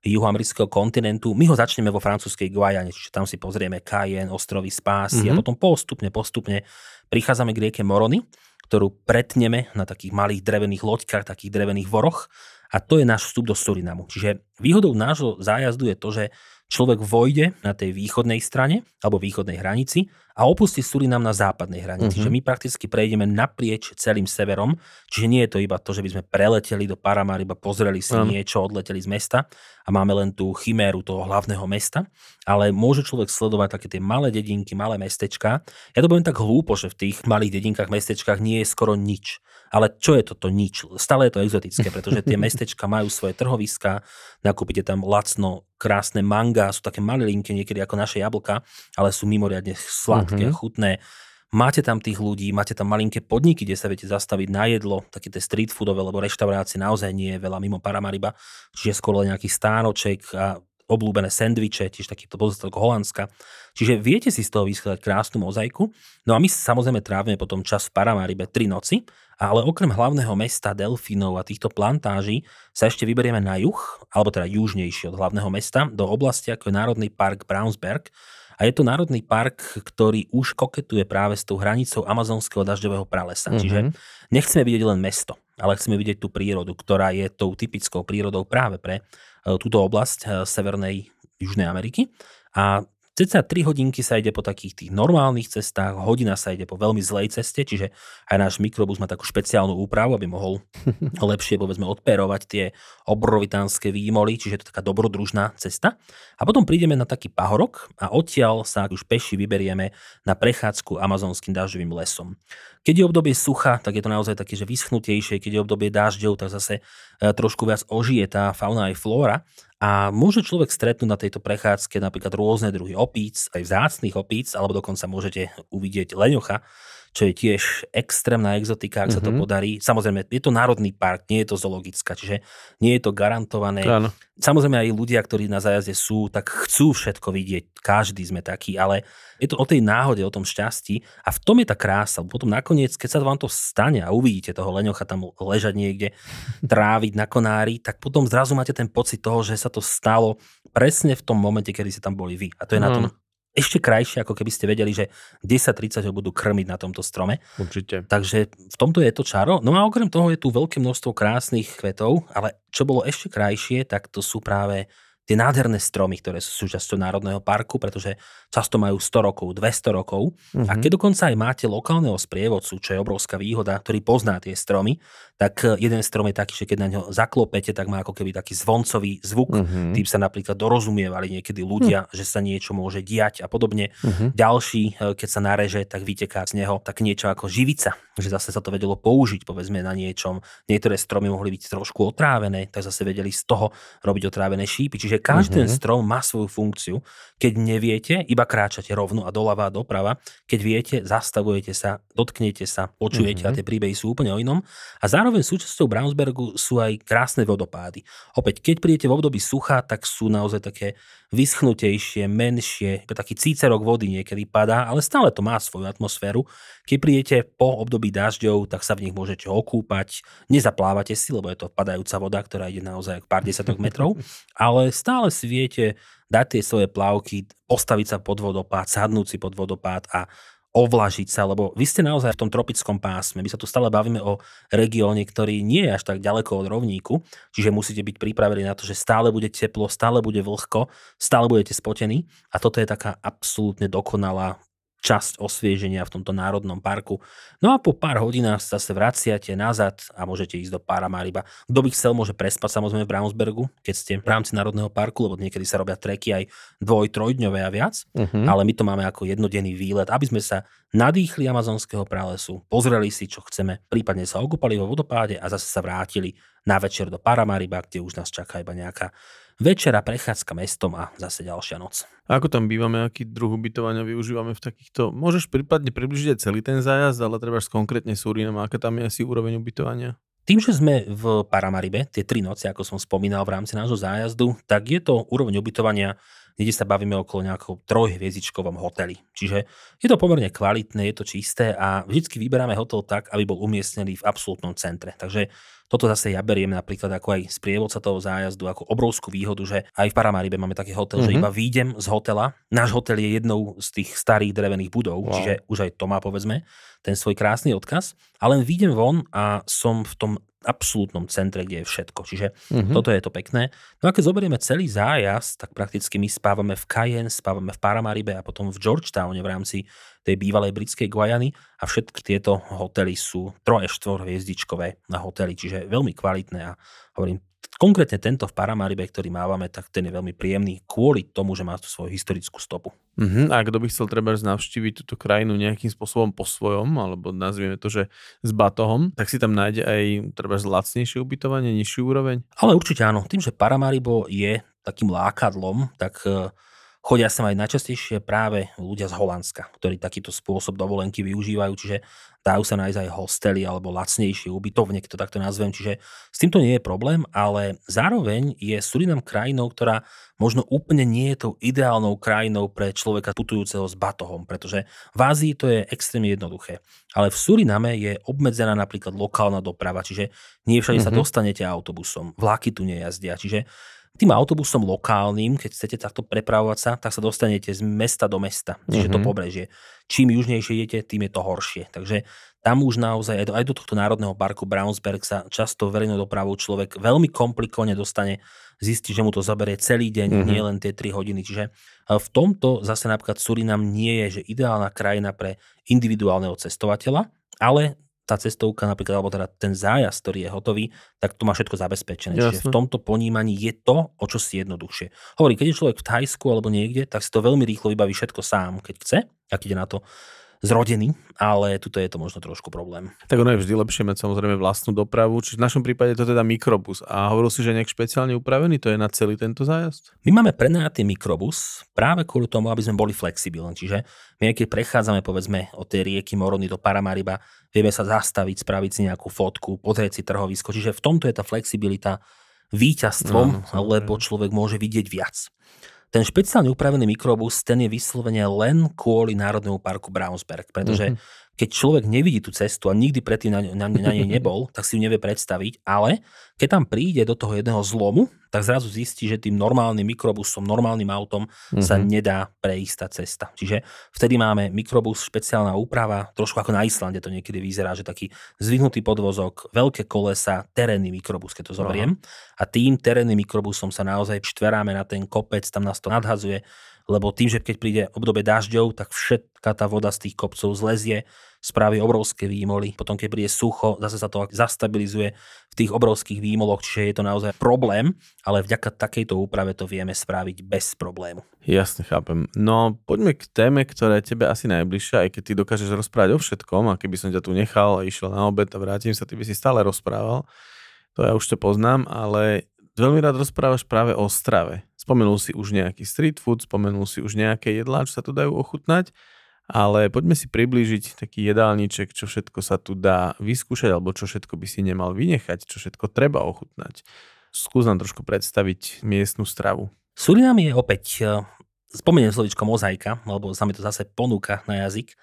juhoamerického kontinentu. My ho začneme vo francúzskej Guajane, čiže tam si pozrieme Cayenne, ostrovy Spásy mm-hmm. a potom postupne, postupne prichádzame k rieke Morony, ktorú pretneme na takých malých drevených loďkách, takých drevených voroch a to je náš vstup do Surinamu. Čiže výhodou nášho zájazdu je to, že človek vojde na tej východnej strane alebo východnej hranici a opustí Surinam na západnej hranici. Uh-huh. Že my prakticky prejdeme naprieč celým severom, čiže nie je to iba to, že by sme preleteli do Paramariba, pozreli si uh-huh. niečo, odleteli z mesta a máme len tú chiméru toho hlavného mesta, ale môže človek sledovať také tie malé dedinky, malé mestečka. Ja to poviem tak hlúpo, že v tých malých dedinkách, mestečkách nie je skoro nič. Ale čo je toto nič? Stále je to exotické, pretože tie [LAUGHS] mestečka majú svoje trhoviska, nakúpite tam lacno krásne manga, sú také malé linky, niekedy ako naše jablka, ale sú mimoriadne sladké, uh-huh. chutné. Máte tam tých ľudí, máte tam malinké podniky, kde sa viete zastaviť na jedlo, také tie street foodové, lebo reštaurácie naozaj nie je veľa mimo Paramariba, čiže skôr len nejaký stánoček a obľúbené sendviče, tiež takýto pozostatok Holandska. Čiže viete si z toho vyskladať krásnu mozaiku. No a my samozrejme trávime potom čas v Paramaribe 3 noci, ale okrem hlavného mesta Delfínov a týchto plantáží sa ešte vyberieme na juh, alebo teda južnejšie od hlavného mesta, do oblasti ako je Národný park Brownsberg. A je to národný park, ktorý už koketuje práve s tou hranicou amazonského dažďového pralesa. Mm-hmm. Čiže nechceme vidieť len mesto, ale chceme vidieť tú prírodu, ktorá je tou typickou prírodou práve pre E, túto oblasť e, Severnej Južnej Ameriky. A Ceca 3 hodinky sa ide po takých tých normálnych cestách, hodina sa ide po veľmi zlej ceste, čiže aj náš mikrobus má takú špeciálnu úpravu, aby mohol [LAUGHS] lepšie povedzme odperovať tie obrovitánske výmoly, čiže je to taká dobrodružná cesta. A potom prídeme na taký pahorok a odtiaľ sa už peši vyberieme na prechádzku amazonským dažďovým lesom. Keď je obdobie sucha, tak je to naozaj také, že vyschnutejšie, keď je obdobie dažďov, tak zase e, trošku viac ožije tá fauna aj flóra. A môže človek stretnúť na tejto prechádzke napríklad rôzne druhy opíc, aj vzácných opíc, alebo dokonca môžete uvidieť leňocha, čo je tiež extrémna exotika, ak mm-hmm. sa to mhm. podarí. Samozrejme, je to národný park, nie je to zoologická, čiže nie je to garantované. Áno. Samozrejme aj ľudia, ktorí na zájazde sú, tak chcú všetko vidieť. Každý sme takí, ale je to o tej náhode, o tom šťastí a v tom je tá krása. Potom nakoniec, keď sa vám to stane a uvidíte toho leňocha tam ležať niekde, [LAUGHS] tráviť na konári, tak potom zrazu máte ten pocit toho, že sa to stalo presne v tom momente, kedy ste tam boli vy. A to je no. na tom ešte krajšie, ako keby ste vedeli, že 10-30 ho budú krmiť na tomto strome. Určite. Takže v tomto je to čaro. No a okrem toho je tu veľké množstvo krásnych kvetov, ale čo bolo ešte krajšie, tak to sú práve tie nádherné stromy, ktoré sú súčasťou Národného parku, pretože často majú 100 rokov, 200 rokov. Mm-hmm. A mhm. keď dokonca aj máte lokálneho sprievodcu, čo je obrovská výhoda, ktorý pozná tie stromy, tak e, jeden strom je taký, že keď na ňo zaklopete, tak má ako keby taký zvoncový zvuk. Mm-hmm. Tým sa napríklad dorozumievali niekedy ľudia, mm-hmm. že sa niečo môže diať a podobne. Mm-hmm. Ďalší, e, keď sa nareže, tak vyteká z neho tak niečo ako živica, že zase sa to vedelo použiť, povedzme, na niečom. Niektoré stromy mohli byť trošku otrávené, tak zase vedeli z toho robiť otrávené šípy. Čiže každý mm-hmm. strom má svoju funkciu. Keď neviete, iba kráčate rovno a doľava a doprava. Keď viete, zastavujete sa, dotknete sa, počujete mm-hmm. a tie príbehy sú úplne o inom. A zároveň súčasťou Brownsbergu sú aj krásne vodopády. Opäť, keď prídete v období sucha, tak sú naozaj také vyschnutejšie, menšie, taký cícerok vody niekedy padá, ale stále to má svoju atmosféru. Keď prídete po období dažďov, tak sa v nich môžete okúpať, nezaplávate si, lebo je to padajúca voda, ktorá ide naozaj pár desiatok metrov, [LAUGHS] ale stále si viete dať tie svoje plavky, postaviť sa pod vodopád, sadnúť si pod vodopád a ovlažiť sa, lebo vy ste naozaj v tom tropickom pásme. My sa tu stále bavíme o regióne, ktorý nie je až tak ďaleko od rovníku, čiže musíte byť pripravení na to, že stále bude teplo, stále bude vlhko, stále budete spotení a toto je taká absolútne dokonalá časť osvieženia v tomto národnom parku. No a po pár hodinách sa zase vraciate nazad a môžete ísť do Paramariba. Kto by chcel, môže prespať samozrejme v Brownsbergu, keď ste v rámci národného parku, lebo niekedy sa robia treky aj dvoj, trojdňové a viac, uh-huh. ale my to máme ako jednodenný výlet, aby sme sa nadýchli amazonského pralesu, pozreli si, čo chceme, prípadne sa okúpali vo vodopáde a zase sa vrátili na večer do Paramariba, kde už nás čaká iba nejaká večera, prechádzka mestom a zase ďalšia noc. A ako tam bývame, aký druh ubytovania využívame v takýchto... Môžeš prípadne približiť celý ten zájazd, ale treba konkrétne Surinam, aká tam je asi úroveň ubytovania? Tým, že sme v Paramaribe, tie tri noci, ako som spomínal v rámci nášho zájazdu, tak je to úroveň ubytovania kde sa bavíme okolo nejakého trojhviezdičkovom hoteli. Čiže je to pomerne kvalitné, je to čisté a vždy vyberáme hotel tak, aby bol umiestnený v absolútnom centre. Takže toto zase ja beriem napríklad ako aj z prievodca toho zájazdu ako obrovskú výhodu, že aj v Paramaribe máme taký hotel, mm-hmm. že mhm. iba výjdem z hotela. Náš hotel je jednou z tých starých drevených budov, wow. čiže už aj to má povedzme ten svoj krásny odkaz. A len výjdem von a som v tom absolútnom centre, kde je všetko. Čiže mm-hmm. toto je to pekné. No a keď zoberieme celý zájazd, tak prakticky my spávame v Cayenne, spávame v Paramaribe a potom v Georgetowne v rámci tej bývalej britskej Guajany a všetky tieto hotely sú 3 4 hviezdičkové na hotely, čiže veľmi kvalitné a hovorím, konkrétne tento v Paramaribe, ktorý mávame, tak ten je veľmi príjemný kvôli tomu, že má tú svoju historickú stopu. Uh-huh. A kto by chcel treba navštíviť túto krajinu nejakým spôsobom po svojom, alebo nazvieme to, že s batohom, tak si tam nájde aj treba lacnejšie ubytovanie, nižší úroveň? Ale určite áno. Tým, že Paramaribo je takým lákadlom, tak eh, Chodia sa aj najčastejšie práve ľudia z Holandska, ktorí takýto spôsob dovolenky využívajú, čiže dajú sa nájsť aj hostely alebo lacnejšie ubytovne, to takto nazvem, čiže s týmto nie je problém, ale zároveň je Surinam krajinou, ktorá možno úplne nie je tou ideálnou krajinou pre človeka putujúceho s batohom, pretože v Ázii to je extrémne jednoduché. Ale v Suriname je obmedzená napríklad lokálna doprava, čiže nie všade mm-hmm. sa mhm. dostanete autobusom, vlaky tu nejazdia, čiže tým autobusom lokálnym, keď chcete takto prepravovať sa, tak sa dostanete z mesta do mesta, čiže mm-hmm. to mhm. pobrežie. Čím južnejšie idete, tým je to horšie. Takže tam už naozaj aj do, aj do tohto národného parku Brownsberg sa často verejnou dopravou človek veľmi komplikovane dostane, zistí, že mu to zaberie celý deň, mm-hmm. nie len tie 3 hodiny. Čiže v tomto zase napríklad Surinam nie je, že ideálna krajina pre individuálneho cestovateľa, ale tá cestovka napríklad, alebo teda ten zájazd, ktorý je hotový, tak to má všetko zabezpečené. Jasne. Čiže v tomto ponímaní je to, o čo si jednoduchšie. Hovorí, keď je človek v Thajsku alebo niekde, tak si to veľmi rýchlo vybaví všetko sám, keď chce, ak ide na to zrodený, ale tuto je to možno trošku problém. Tak ono je vždy lepšie mať samozrejme vlastnú dopravu, čiže v našom prípade to teda mikrobus. A hovoril si, že nejak špeciálne upravený, to je na celý tento zájazd? My máme prenajatý mikrobus práve kvôli tomu, aby sme boli flexibilní. Čiže my, keď prechádzame povedzme od tej rieky Morony do Paramariba, vieme sa zastaviť, spraviť si nejakú fotku, pozrieť si trhovisko. Čiže v tomto je tá flexibilita víťazstvom, no, no, lebo človek môže vidieť viac. Ten špeciálne upravený mikrobus, ten je vyslovene len kvôli Národnému parku Brownsberg, pretože mm-hmm keď človek nevidí tú cestu a nikdy predtým na, na, na nej nebol, [LAUGHS] tak si ju nevie predstaviť, ale keď tam príde do toho jedného zlomu, tak zrazu zistí, že tým normálnym mikrobusom, normálnym autom mm-hmm. sa mhm. nedá prejsť tá cesta. Čiže vtedy máme mikrobus, špeciálna úprava, trošku ako na Islande to niekedy vyzerá, že taký zvyhnutý podvozok, veľké kolesa, terénny mikrobus, keď to zoberiem. Aha. A tým terénnym mikrobusom sa naozaj štveráme na ten kopec, tam nás to nadhazuje lebo tým, že keď príde obdobie dažďov, tak všetka tá voda z tých kopcov zlezie, spraví obrovské výmoly. Potom, keď príde sucho, zase sa to zastabilizuje v tých obrovských výmoloch, čiže je to naozaj problém, ale vďaka takejto úprave to vieme spraviť bez problému. Jasne, chápem. No poďme k téme, ktorá je tebe asi najbližšia, aj keď ty dokážeš rozprávať o všetkom a keby som ťa tu nechal a išiel na obed a vrátim sa, ty by si stále rozprával. To ja už to poznám, ale veľmi rád rozprávaš práve o strave. Spomenul si už nejaký street food, spomenul si už nejaké jedlá, čo sa tu dajú ochutnať, ale poďme si priblížiť taký jedálniček, čo všetko sa tu dá vyskúšať, alebo čo všetko by si nemal vynechať, čo všetko treba ochutnať. Skús nám trošku predstaviť miestnu stravu. Surinam je opäť, e, spomeniem slovičko mozaika, lebo sa mi to zase ponúka na jazyk.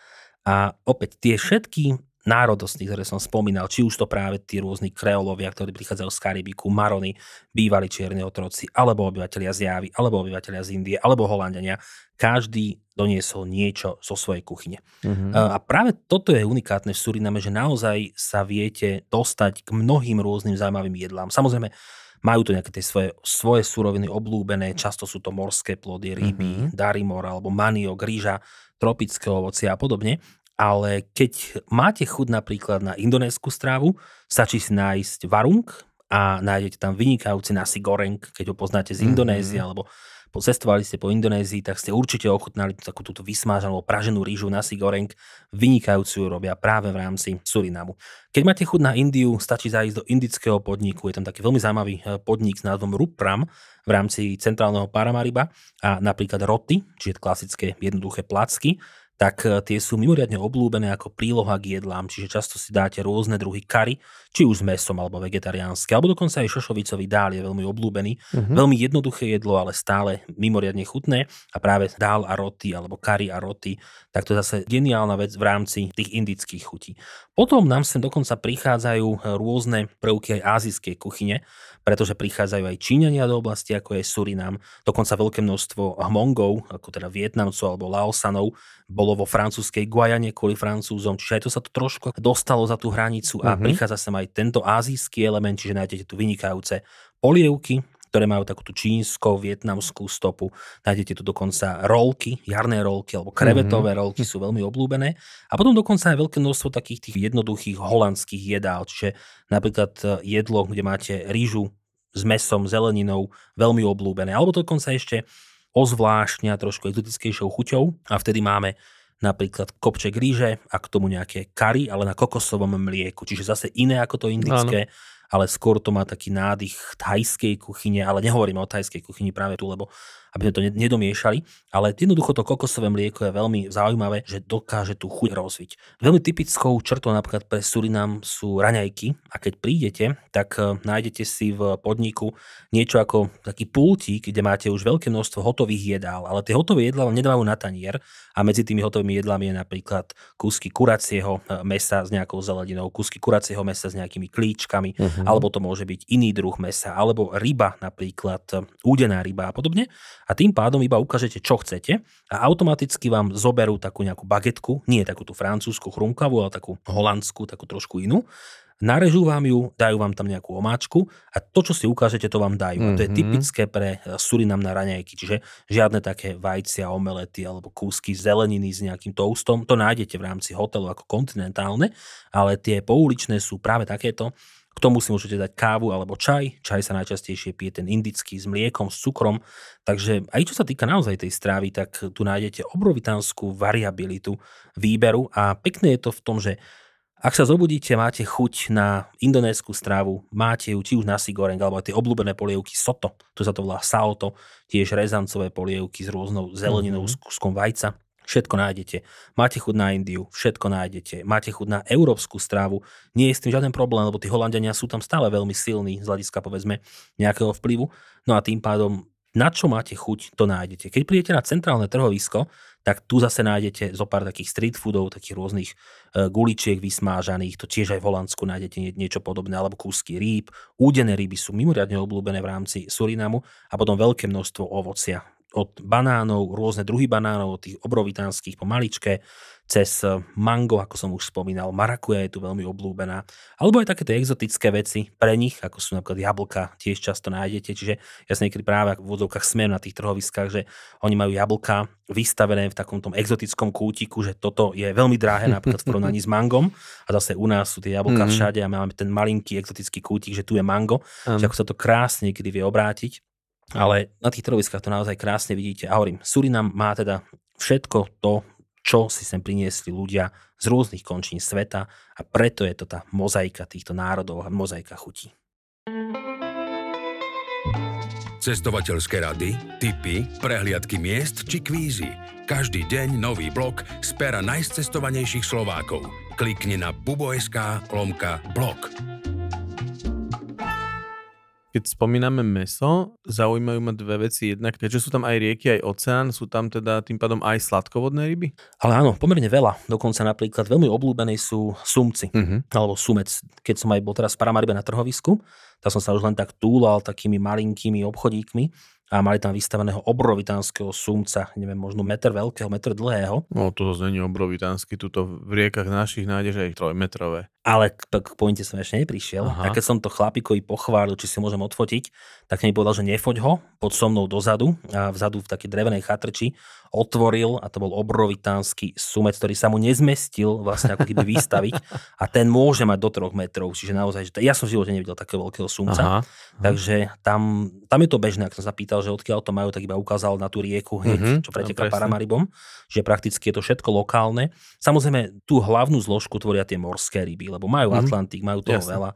A opäť tie všetky národností, ktoré som spomínal, či už to práve tí rôzni kreolovia, ktorí prichádzajú z Karibiku, Marony, bývali čierni otroci, alebo obyvateľia z Javy, alebo obyvateľia z Indie, alebo Holandania, každý doniesol niečo zo svojej kuchyne. Uh-huh. A práve toto je unikátne v Suriname, že naozaj sa viete dostať k mnohým rôznym zaujímavým jedlám. Samozrejme, majú to nejaké tie svoje, svoje suroviny oblúbené, často sú to morské plody, ryby, uh-huh. darimor alebo maniok, rýža, tropické ovocie a podobne ale keď máte chuť napríklad na indonésku strávu, stačí si nájsť varung a nájdete tam vynikajúci nasi goreng, keď ho poznáte z Indonézie, mm-hmm. alebo cestovali ste po Indonézii, tak ste určite ochutnali takú túto vysmážanú praženú rýžu nasi goreng. Vynikajúcu robia práve v rámci Surinamu. Keď máte chuť na Indiu, stačí zajsť do indického podniku. Je tam taký veľmi zaujímavý eh, podnik s názvom Rupram v rámci centrálneho Paramariba a napríklad roty, čiže klasické jednoduché placky tak e, tie sú mimoriadne oblúbené ako príloha k jedlám, čiže často si dáte rôzne druhy kary, či už s mesom alebo vegetariánske, alebo dokonca aj šošovicový dál je veľmi obľúbený. Uh-huh. Veľmi jednoduché jedlo, ale stále mimoriadne chutné a práve dál a roty alebo kari a roty, tak to je zase geniálna vec v rámci tých indických chutí. Potom nám sem dokonca prichádzajú rôzne prvky aj azijskej kuchyne, pretože prichádzajú aj Číňania do oblasti, ako je Surinam, dokonca veľké množstvo Hmongov, ako teda Vietnamcov alebo Laosanov, bolo vo francúzskej Guajane kvôli Francúzom, čiže aj to sa to trošku dostalo za tú hranicu a uh-huh. prichádza sem aj tento azijský element, čiže nájdete tu vynikajúce polievky, ktoré majú takú tú čínsko-vietnamskú stopu. Nájdete tu dokonca rolky, jarné rolky alebo krevetové mm-hmm. rolky sú veľmi obľúbené. A potom dokonca aj veľké množstvo takých tých jednoduchých holandských jedál, čiže napríklad e, jedlo, kde máte rýžu s mesom, zeleninou, veľmi obľúbené. Alebo dokonca ešte ozvláštne a trošku exotickejšou chuťou a vtedy máme napríklad kopček ríže a k tomu nejaké kary, ale na kokosovom mlieku, čiže zase iné ako to indické. Áno ale skôr to má taký nádych thajskej kuchyne, ale nehovoríme o thajskej kuchyni práve tu, lebo aby sme to nedomiešali, ale jednoducho to kokosové mlieko je veľmi zaujímavé, že dokáže tú chuť rozviť. Veľmi typickou črtou napríklad pre Surinam sú raňajky a keď prídete, tak e, nájdete si v podniku niečo ako taký pultík, kde máte už veľké množstvo hotových jedál, ale tie hotové jedlá vám nedávajú na tanier a medzi tými hotovými jedlami je napríklad kúsky kuracieho e, mesa s nejakou zeleninou, kúsky kuracieho mesa s nejakými klíčkami, uh-huh. alebo to môže byť iný druh mesa, alebo ryba napríklad, e, údená ryba a podobne a tým pádom iba ukážete, čo chcete a automaticky vám zoberú takú nejakú bagetku, nie takú tú francúzsku chrumkavú, ale takú holandskú, takú trošku inú. Narežú vám ju, dajú vám tam nejakú omáčku a to, čo si ukážete, to vám dajú. Mm-hmm. A to je mhm. typické pre eh, Surinam na raňajky, čiže žiadne také vajcia, omelety alebo kúsky zeleniny s nejakým toastom. To nájdete v rámci hotelu ako kontinentálne, ale tie pouličné sú práve takéto k tomu si môžete dať kávu alebo čaj. Čaj sa najčastejšie pije ten indický s mliekom, s cukrom. Takže aj čo sa týka naozaj tej strávy, tak tu nájdete obrovitánsku variabilitu výberu a pekné je to v tom, že ak sa zobudíte, máte chuť na indonésku strávu, máte ju či už nasi goreng, alebo tie obľúbené polievky soto, tu sa to volá saoto, tiež rezancové polievky s rôznou zeleninou, mm-hmm. s kúskom vajca, Všetko nájdete. Máte chuť na Indiu, všetko nájdete. Máte chuť na európsku strávu, nie je s tým žiaden problém, lebo tí Holandiania sú tam stále veľmi silní z hľadiska povedzme nejakého vplyvu. No a tým pádom na čo máte chuť, to nájdete. Keď prídete na centrálne trhovisko, tak tu zase nájdete zo pár takých street foodov, takých rôznych e, guličiek vysmážaných, to tiež aj v Holandsku nájdete niečo podobné, alebo kúsky rýb. Údené ryby sú mimoriadne obľúbené v rámci Surinamu a potom veľké množstvo ovocia od banánov, rôzne druhy banánov, od tých obrovitánskych po maličké, cez mango, ako som už spomínal, marakuja je tu veľmi oblúbená, alebo aj také tie exotické veci pre nich, ako sú napríklad jablka, tiež často nájdete, čiže ja sa niekedy práve v úvodzovkách smiem na tých trhoviskách, že oni majú jablka vystavené v takom tom exotickom kútiku, že toto je veľmi drahé napríklad v porovnaní s mangom a zase u nás sú tie jablka mm-hmm. všade a máme ten malinký exotický kútik, že tu je mango, um. že ako sa to krásne niekedy vie obrátiť. Ale na tých trhoviskách to naozaj krásne vidíte. A hovorím, Surinam má teda všetko to, čo si sem priniesli ľudia z rôznych končín sveta a preto je to tá mozaika týchto národov a mozaika chutí. Cestovateľské rady, tipy, prehliadky miest či kvízy. Každý deň nový blok z pera najcestovanejších Slovákov. Klikni na bubo.sk lomka blog. Keď spomíname meso, zaujímajú ma dve veci. Jednak, keďže sú tam aj rieky, aj oceán, sú tam teda tým pádom aj sladkovodné ryby? Ale áno, pomerne veľa. Dokonca napríklad veľmi obľúbené sú sumci, uh-huh. alebo sumec. Keď som aj bol teraz v Paramaribe na trhovisku, tak som sa už len tak túlal takými malinkými obchodíkmi a mali tam vystaveného obrovitánskeho sumca, neviem, možno meter veľkého, meter dlhého. No to zase není obrovitánsky, tuto v riekach našich nájdeš aj trojmetrové. Ale k, k pointe som ešte neprišiel. Aha. A keď som to chlapikovi pochválil, či si môžem odfotiť, tak mi povedal, že nefoď ho pod so mnou dozadu a vzadu v takej drevenej chatrči otvoril a to bol obrovitánsky sumec, ktorý sa mu nezmestil vlastne ako keby vystaviť a ten môže mať do troch metrov, čiže naozaj, že ja som v živote nevidel takého veľkého sumca, aha, aha. takže tam, tam je to bežné, ak som sa pýtal, že odkiaľ to majú, tak iba ukázal na tú rieku hneď, mm-hmm, čo preteká no, Paramaribom, že prakticky je to všetko lokálne. Samozrejme, tú hlavnú zložku tvoria tie morské ryby, lebo majú mm-hmm. Atlantik, majú toho Jasne. veľa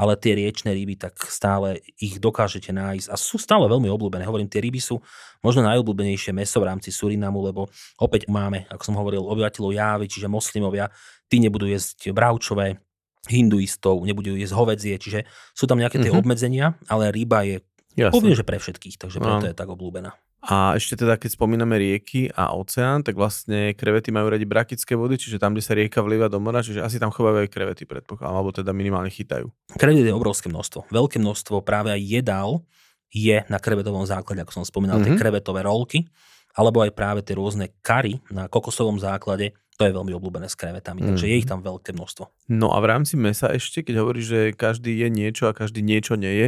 ale tie riečne ryby, tak stále ich dokážete nájsť a sú stále veľmi obľúbené. Hovorím, tie ryby sú možno najobľúbenejšie meso v rámci Surinamu, lebo opäť máme, ako som hovoril, obyvateľov Jávy, čiže moslimovia, tí nebudú jesť bravčové, hinduistov, nebudú jesť hovedzie, čiže sú tam nejaké tie Mhm. obmedzenia, ale ryba je, Jasné. poviem, že pre všetkých, takže preto No. je tak obľúbená. A ešte teda, keď spomíname rieky a oceán, tak vlastne krevety majú radi brakické vody, čiže tam, kde sa rieka vlieva do mora, čiže asi tam chovajú aj krevety, predpokladám, alebo teda minimálne chytajú. Krevet je obrovské množstvo. Veľké množstvo práve aj jedál je na krevetovom základe, ako som spomínal, tie Mhm. krevetové rolky, alebo aj práve tie rôzne kary na kokosovom základe, to je veľmi obľúbené s krevetami, takže je Mhm. ich tam veľké množstvo. No a v rámci mesa ešte, keď hovorí, že každý je niečo a každý niečo nie je,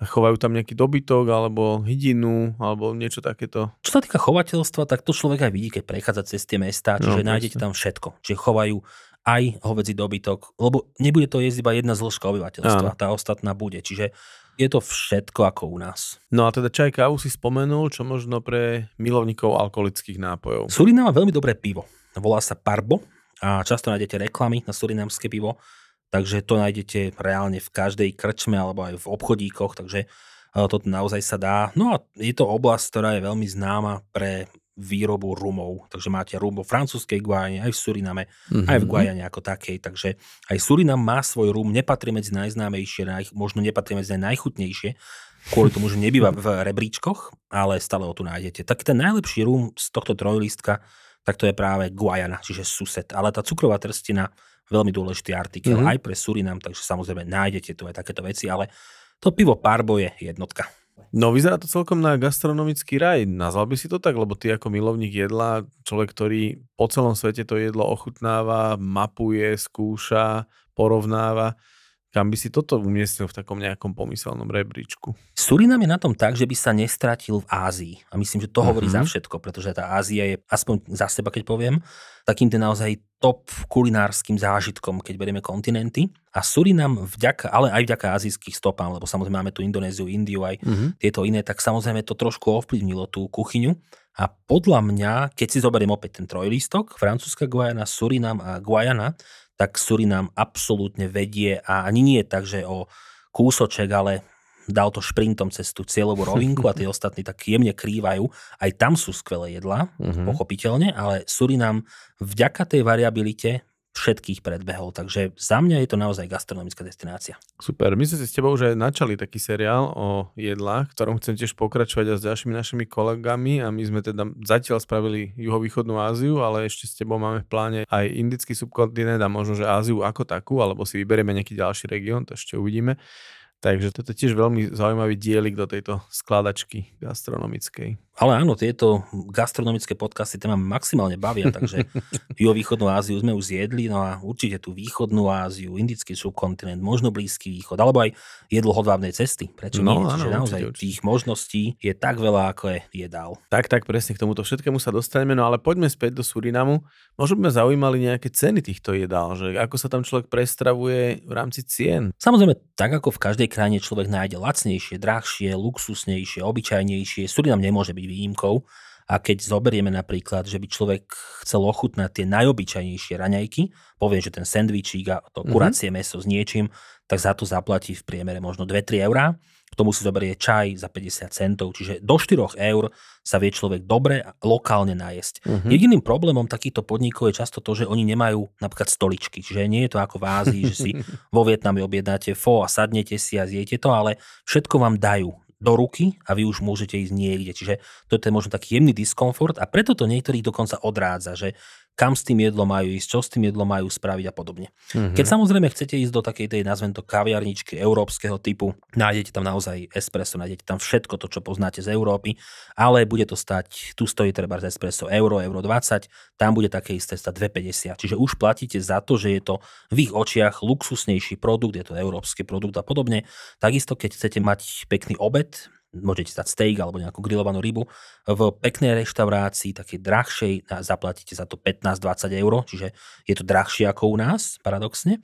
chovajú tam nejaký dobytok alebo hydinu alebo niečo takéto. Čo sa týka chovateľstva, tak to človek aj vidí, keď prechádza cez tie mestá, čiže No, nájdete presne. tam všetko. Čiže chovajú aj hovedzí dobytok, lebo nebude to jesť iba jedna zložka obyvateľstva, Áno. tá ostatná bude. Čiže je to všetko ako u nás. No a teda čaj kávu si spomenul, čo možno pre milovníkov alkoholických nápojov. Surinam má veľmi dobré pivo. Volá sa Parbo a často nájdete reklamy na surinamské pivo, takže to nájdete reálne v každej krčme alebo aj v obchodíkoch, takže eh, toto naozaj sa dá. No a je to oblasť, ktorá je veľmi známa pre výrobu rumov. Takže máte rum vo francúzskej Guajane, aj v Suriname, aj v Mhm. Guajane ako takej. Takže aj Surinam má svoj rum, nepatrí medzi najznámejšie, naj, možno nepatrí medzi najchutnejšie, kvôli tomu, že nebýva v rebríčkoch, ale stále ho tu nájdete. Tak ten najlepší rum z tohto trojlistka, tak to je práve Guajana, čiže sused. Ale tá cukrová trstina, veľmi dôležitý artikel Mhm. aj pre Surinam, takže samozrejme nájdete tu aj takéto veci, ale to pivo Parbo je jednotka. No vyzerá to celkom na gastronomický raj. Nazval by si to tak, lebo ty ako milovník jedla, človek, ktorý po celom svete to jedlo ochutnáva, mapuje, skúša, porovnáva, kam by si toto umiestnil v takom nejakom pomyselnom rebríčku? Surinam je na tom tak, že by sa nestratil v Ázii. A myslím, že to hovorí Mhm. za všetko, pretože tá Ázia je, aspoň za seba keď poviem, takým ten naozaj top kulinárskym zážitkom, keď berieme kontinenty. A Surinam vďaka, ale aj vďaka azijských stopám, lebo samozrejme máme tu Indonéziu, Indiu, aj Mhm. tieto iné, tak samozrejme to trošku ovplyvnilo tú kuchyňu. A podľa mňa, keď si zoberiem opäť ten trojlistok, francúzska Guajana, Surinam a Guajana, tak Surinam absolútne vedie a ani nie tak, že o kúsoček, ale dal to šprintom cez tú cieľovú rovinku a tie [LAUGHS] ostatní tak jemne krývajú. Aj tam sú skvelé jedlá, Mhm. pochopiteľne, ale Surinam vďaka tej variabilite všetkých predbehol. Takže za mňa je to naozaj gastronomická destinácia. Super, my sme si s tebou už aj načali taký seriál o jedlách, ktorom chcem tiež pokračovať aj s ďalšími našimi kolegami a my sme teda zatiaľ spravili juhovýchodnú Áziu, ale ešte s tebou máme v pláne aj indický subkontinent a možno, že Áziu ako takú, alebo si vyberieme nejaký ďalší región, to ešte uvidíme. Takže toto je tiež veľmi zaujímavý dielik do tejto skladačky gastronomickej. Ale áno, tieto gastronomické podcasty ma maximálne bavia, [LAUGHS] takže juhovýchodnú Áziu sme už zjedli, no a určite tú východnú Áziu, indický subkontinent, možno Blízky východ, alebo aj jedlo hodvábnej cesty. Prečo No, nie? áno, určite, naozaj určite. tých možností je tak veľa, ako je jedál. Tak, tak, presne k tomuto všetkému sa dostaneme, no ale poďme späť do Surinamu. Možno by ma zaujímali nejaké ceny týchto jedál, že ako sa tam človek prestravuje v rámci cien. Samozrejme, tak ako v každej krajine človek nájde lacnejšie, drahšie, luxusnejšie, obyčajnejšie, Surinam nemôže byť výnimkou. A keď zoberieme napríklad, že by človek chcel ochutnať tie najobyčajnejšie raňajky, poviem, že ten sendvičík a to Mhm. kuracie meso s niečím, tak za to zaplatí v priemere možno 2-3 eurá. K tomu si zoberie čaj za 50 centov, čiže do 4 eur sa vie človek dobre a lokálne najesť. Mhm. Jediným problémom takýchto podnikov je často to, že oni nemajú napríklad stoličky. Čiže nie je to ako v Ázii, že si [LAUGHS] vo Vietname objednáte fo a sadnete si a zjete to, ale všetko vám dajú do ruky a vy už môžete ísť niekde. Čiže toto je možno taký jemný diskomfort a preto to niektorých dokonca odrádza, že kam s tým jedlom majú ísť, čo s tým jedlom majú spraviť a podobne. Mhm. Keď samozrejme chcete ísť do takej tej, nazvem to, kaviarničky európskeho typu, nájdete tam naozaj espresso, nájdete tam všetko to, čo poznáte z Európy, ale bude to stať, tu stojí treba z espresso euro, euro 20, tam bude také isté stať 2,50. Čiže už platíte za to, že je to v ich očiach luxusnejší produkt, je to európsky produkt a podobne. Takisto, keď chcete mať pekný obed, môžete dať steak alebo nejakú grillovanú rybu v peknej reštaurácii, takej drahšej, zaplatíte za to 15-20 eur, čiže je to drahšie ako u nás, paradoxne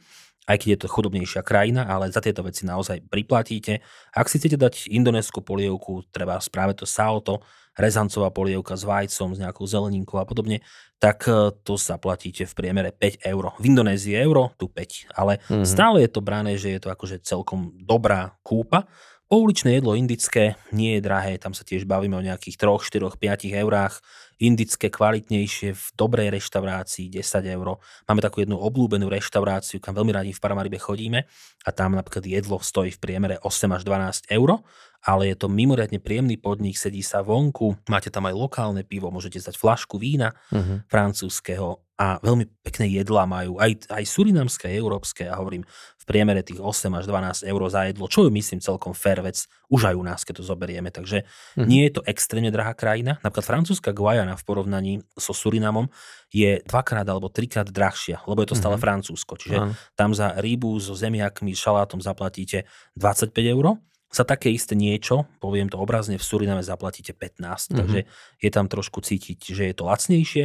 aj keď je to chudobnejšia krajina, ale za tieto veci naozaj priplatíte. Ak si chcete dať indonéskú polievku, treba práve to saoto, rezancová polievka s vajcom, s nejakou zeleninkou a podobne, tak e, to zaplatíte v priemere 5 eur. V Indonézii euro, tu 5. Ale Mhm. stále je to brané, že je to akože celkom dobrá kúpa. Pouličné jedlo indické nie je drahé, tam sa tiež bavíme o nejakých 3, 4, 5 eurách. indické, kvalitnejšie, v dobrej reštaurácii 10 eur. Máme takú jednu obľúbenú reštauráciu, kam veľmi radi v Paramaribe chodíme a tam napríklad jedlo stojí v priemere 8 až 12 eur ale je to mimoriadne príjemný podnik, sedí sa vonku, máte tam aj lokálne pivo, môžete zdať flašku vína uh-huh. francúzského a veľmi pekné jedlá majú, aj, aj surinamské, aj európske, ja hovorím, v priemere tých 8 až 12 eur za jedlo, čo je myslím celkom fair vec, už aj u nás, keď to zoberieme, takže uh-huh. nie je to extrémne drahá krajina, napríklad francúzska Guajana v porovnaní so Surinamom je dvakrát alebo trikrát drahšia, lebo je to stále uh-huh. Francúzsko, čiže uh-huh. tam za rybu so zemiakmi, šalátom zaplatíte 25 eur, za také isté niečo, poviem to obrazne, v Suriname zaplatíte 15, mm-hmm. takže je tam trošku cítiť, že je to lacnejšie.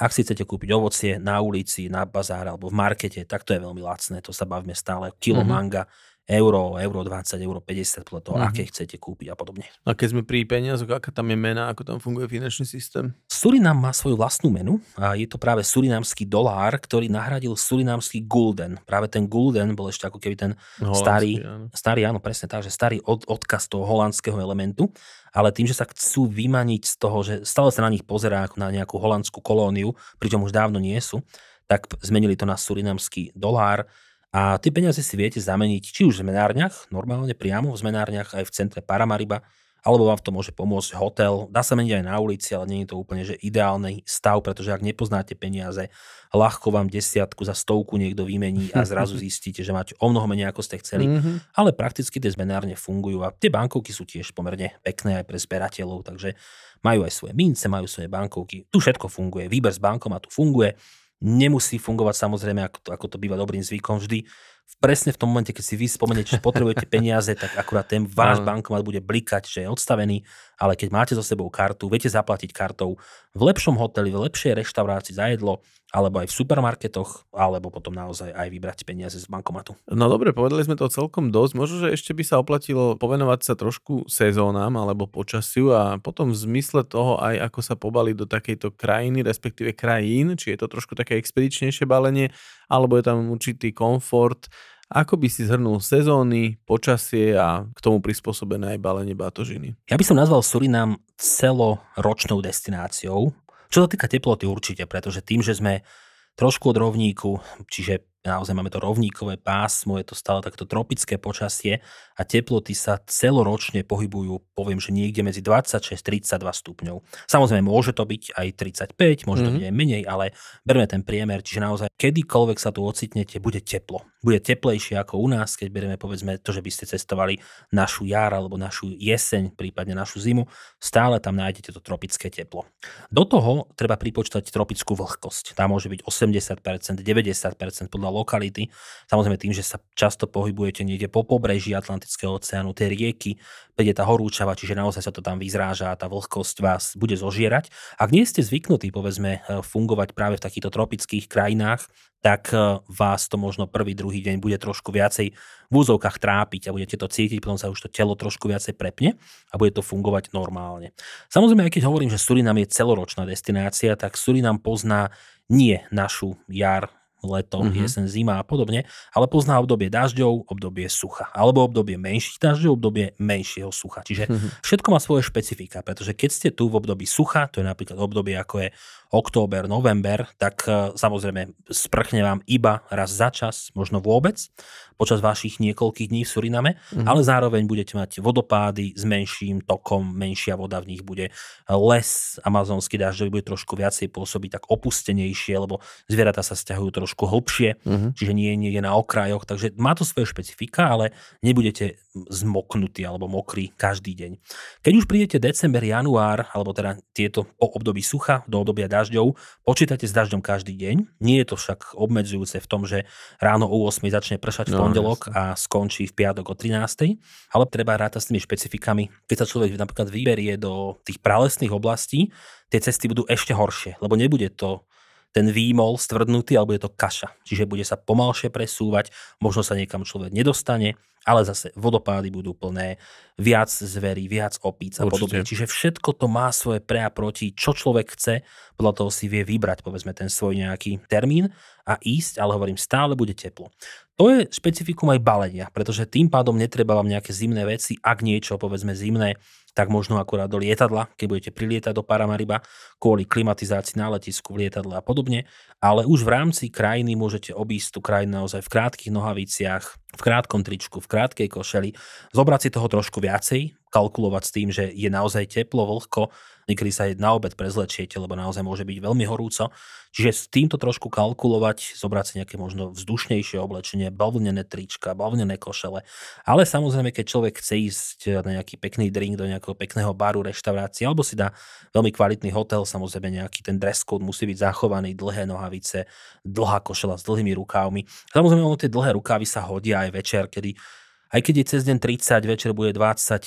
Ak si chcete kúpiť ovocie na ulici, na bazáre alebo v markete, tak to je veľmi lacné, to sa bavíme stále. Kilo mm-hmm. manga euro, euro 20, euro 50, podľa toho, mm-hmm. aké chcete kúpiť a podobne. A keď sme pri peniazoch, aká tam je mena, ako tam funguje finančný systém? Surinam má svoju vlastnú menu a je to práve surinamský dolár, ktorý nahradil surinamský gulden. Práve ten gulden bol ešte ako keby ten Holandský, starý, áno. starý, áno, presne tak, že starý od, odkaz toho holandského elementu, ale tým, že sa chcú vymaniť z toho, že stále sa na nich pozerá ako na nejakú holandskú kolóniu, pričom už dávno nie sú, tak zmenili to na surinamský dolár a tie peniaze si viete zameniť či už v zmenárniach, normálne priamo v zmenárniach aj v centre Paramariba, alebo vám v tom môže pomôcť hotel. Dá sa meniť aj na ulici, ale nie je to úplne že ideálny stav, pretože ak nepoznáte peniaze, ľahko vám desiatku za stovku niekto vymení a zrazu [LAUGHS] zistíte, že máte o mnoho menej ako ste chceli. Mm-hmm. Ale prakticky tie zmenárne fungujú a tie bankovky sú tiež pomerne pekné aj pre zberateľov, takže majú aj svoje mince, majú svoje bankovky. Tu všetko funguje, výber z bankomatu funguje nemusí fungovať samozrejme, ako to, ako to býva dobrým zvykom vždy. Presne v tom momente, keď si vy spomeniete, že potrebujete peniaze, tak akurát ten váš bankomat bude blikať, že je odstavený, ale keď máte so sebou kartu, viete zaplatiť kartou v lepšom hoteli, v lepšej reštaurácii za jedlo, alebo aj v supermarketoch, alebo potom naozaj aj vybrať peniaze z bankomatu. No dobre, povedali sme to celkom dosť. Možno, že ešte by sa oplatilo povenovať sa trošku sezónam alebo počasiu a potom v zmysle toho aj ako sa pobali do takejto krajiny, respektíve krajín, či je to trošku také expedičnejšie balenie, alebo je tam určitý komfort. Ako by si zhrnul sezóny, počasie a k tomu prispôsobené aj balenie batožiny? Ja by som nazval Surinam celoročnou destináciou. Čo sa týka teploty určite, pretože tým, že sme trošku od rovníku, čiže naozaj máme to rovníkové pásmo, je to stále takto tropické počasie a teploty sa celoročne pohybujú, poviem, že niekde medzi 26-32 stupňov. Samozrejme, môže to byť aj 35, môže to mm-hmm. byť aj menej, ale berme ten priemer, čiže naozaj kedykoľvek sa tu ocitnete, bude teplo. Bude teplejšie ako u nás, keď berieme povedzme to, že by ste cestovali našu jar alebo našu jeseň, prípadne našu zimu, stále tam nájdete to tropické teplo. Do toho treba pripočítať tropickú vlhkosť. Tá môže byť 80%, 90% podľa lokality. Samozrejme tým, že sa často pohybujete niekde po pobreží Atlantického oceánu, tie rieky, príde tá horúčava, čiže naozaj sa to tam vyzráža a tá vlhkosť vás bude zožierať. Ak nie ste zvyknutí, povedzme, e, fungovať práve v takýchto tropických krajinách, tak e, vás to možno prvý, druhý deň bude trošku viacej v úzovkách trápiť a budete to cítiť, potom sa už to telo trošku viacej prepne a bude to fungovať normálne. Samozrejme, aj keď hovorím, že Surinam je celoročná destinácia, tak Surinam pozná nie našu jar, leto, mm-hmm. jesen, zima a podobne, ale pozná obdobie dažďov, obdobie sucha, alebo obdobie menších dažďov, obdobie menšieho sucha. Čiže mm-hmm. [LAUGHS] všetko má svoje špecifika, pretože keď ste tu v období sucha, to je napríklad obdobie ako je október, november, tak e, samozrejme sprchne vám iba raz za čas, možno vôbec, počas vašich niekoľkých dní v Suriname, mm-hmm. ale zároveň budete mať vodopády s menším tokom, menšia voda v nich bude. Les amazonský dažďový bude trošku viacej pôsobiť tak opustenejšie, lebo zvieratá sa stiahujú trošku hlbšie, mm-hmm. čiže nie je niekde na okrajoch, takže má to svoje špecifika, ale nebudete zmoknutí alebo mokrí každý deň. Keď už prídete december, január, alebo teda tieto období sucha do obdobia dažďov, počítate s dažďom každý deň. Nie je to však obmedzujúce v tom, že ráno o 8 začne pršať v no, pondelok a skončí v piatok o 13. Ale treba rátať s tými špecifikami. Keď sa človek napríklad vyberie do tých pralesných oblastí, tie cesty budú ešte horšie, lebo nebude to ten výmol stvrdnutý, alebo je to kaša. Čiže bude sa pomalšie presúvať, možno sa niekam človek nedostane, ale zase vodopády budú plné, viac zverí, viac opíc a podobne. Čiže všetko to má svoje pre a proti, čo človek chce, podľa toho si vie vybrať, povedzme, ten svoj nejaký termín a ísť, ale hovorím, stále bude teplo. To je špecifikum aj balenia, pretože tým pádom netreba vám nejaké zimné veci, ak niečo, povedzme, zimné tak možno akurát do lietadla, keď budete prilietať do Paramariba kvôli klimatizácii na letisku lietadle a podobne. Ale už v rámci krajiny môžete obísť tú krajinu naozaj v krátkých nohaviciach, v krátkom tričku, v krátkej košeli, zobrať si toho trošku viacej, kalkulovať s tým, že je naozaj teplo, vlhko, niekedy sa aj na obed prezlečiete, lebo naozaj môže byť veľmi horúco. Čiže s týmto trošku kalkulovať, zobrať si nejaké možno vzdušnejšie oblečenie, bavlnené trička, bavlnené košele. Ale samozrejme, keď človek chce ísť na nejaký pekný drink do nejakého pekného baru, reštaurácie, alebo si dá veľmi kvalitný hotel, samozrejme nejaký ten dress code musí byť zachovaný, dlhé nohavice, dlhá košela s dlhými rukávmi. Samozrejme, ono tie dlhé rukávy sa hodia aj večer, kedy aj keď je cez deň 30, večer bude 24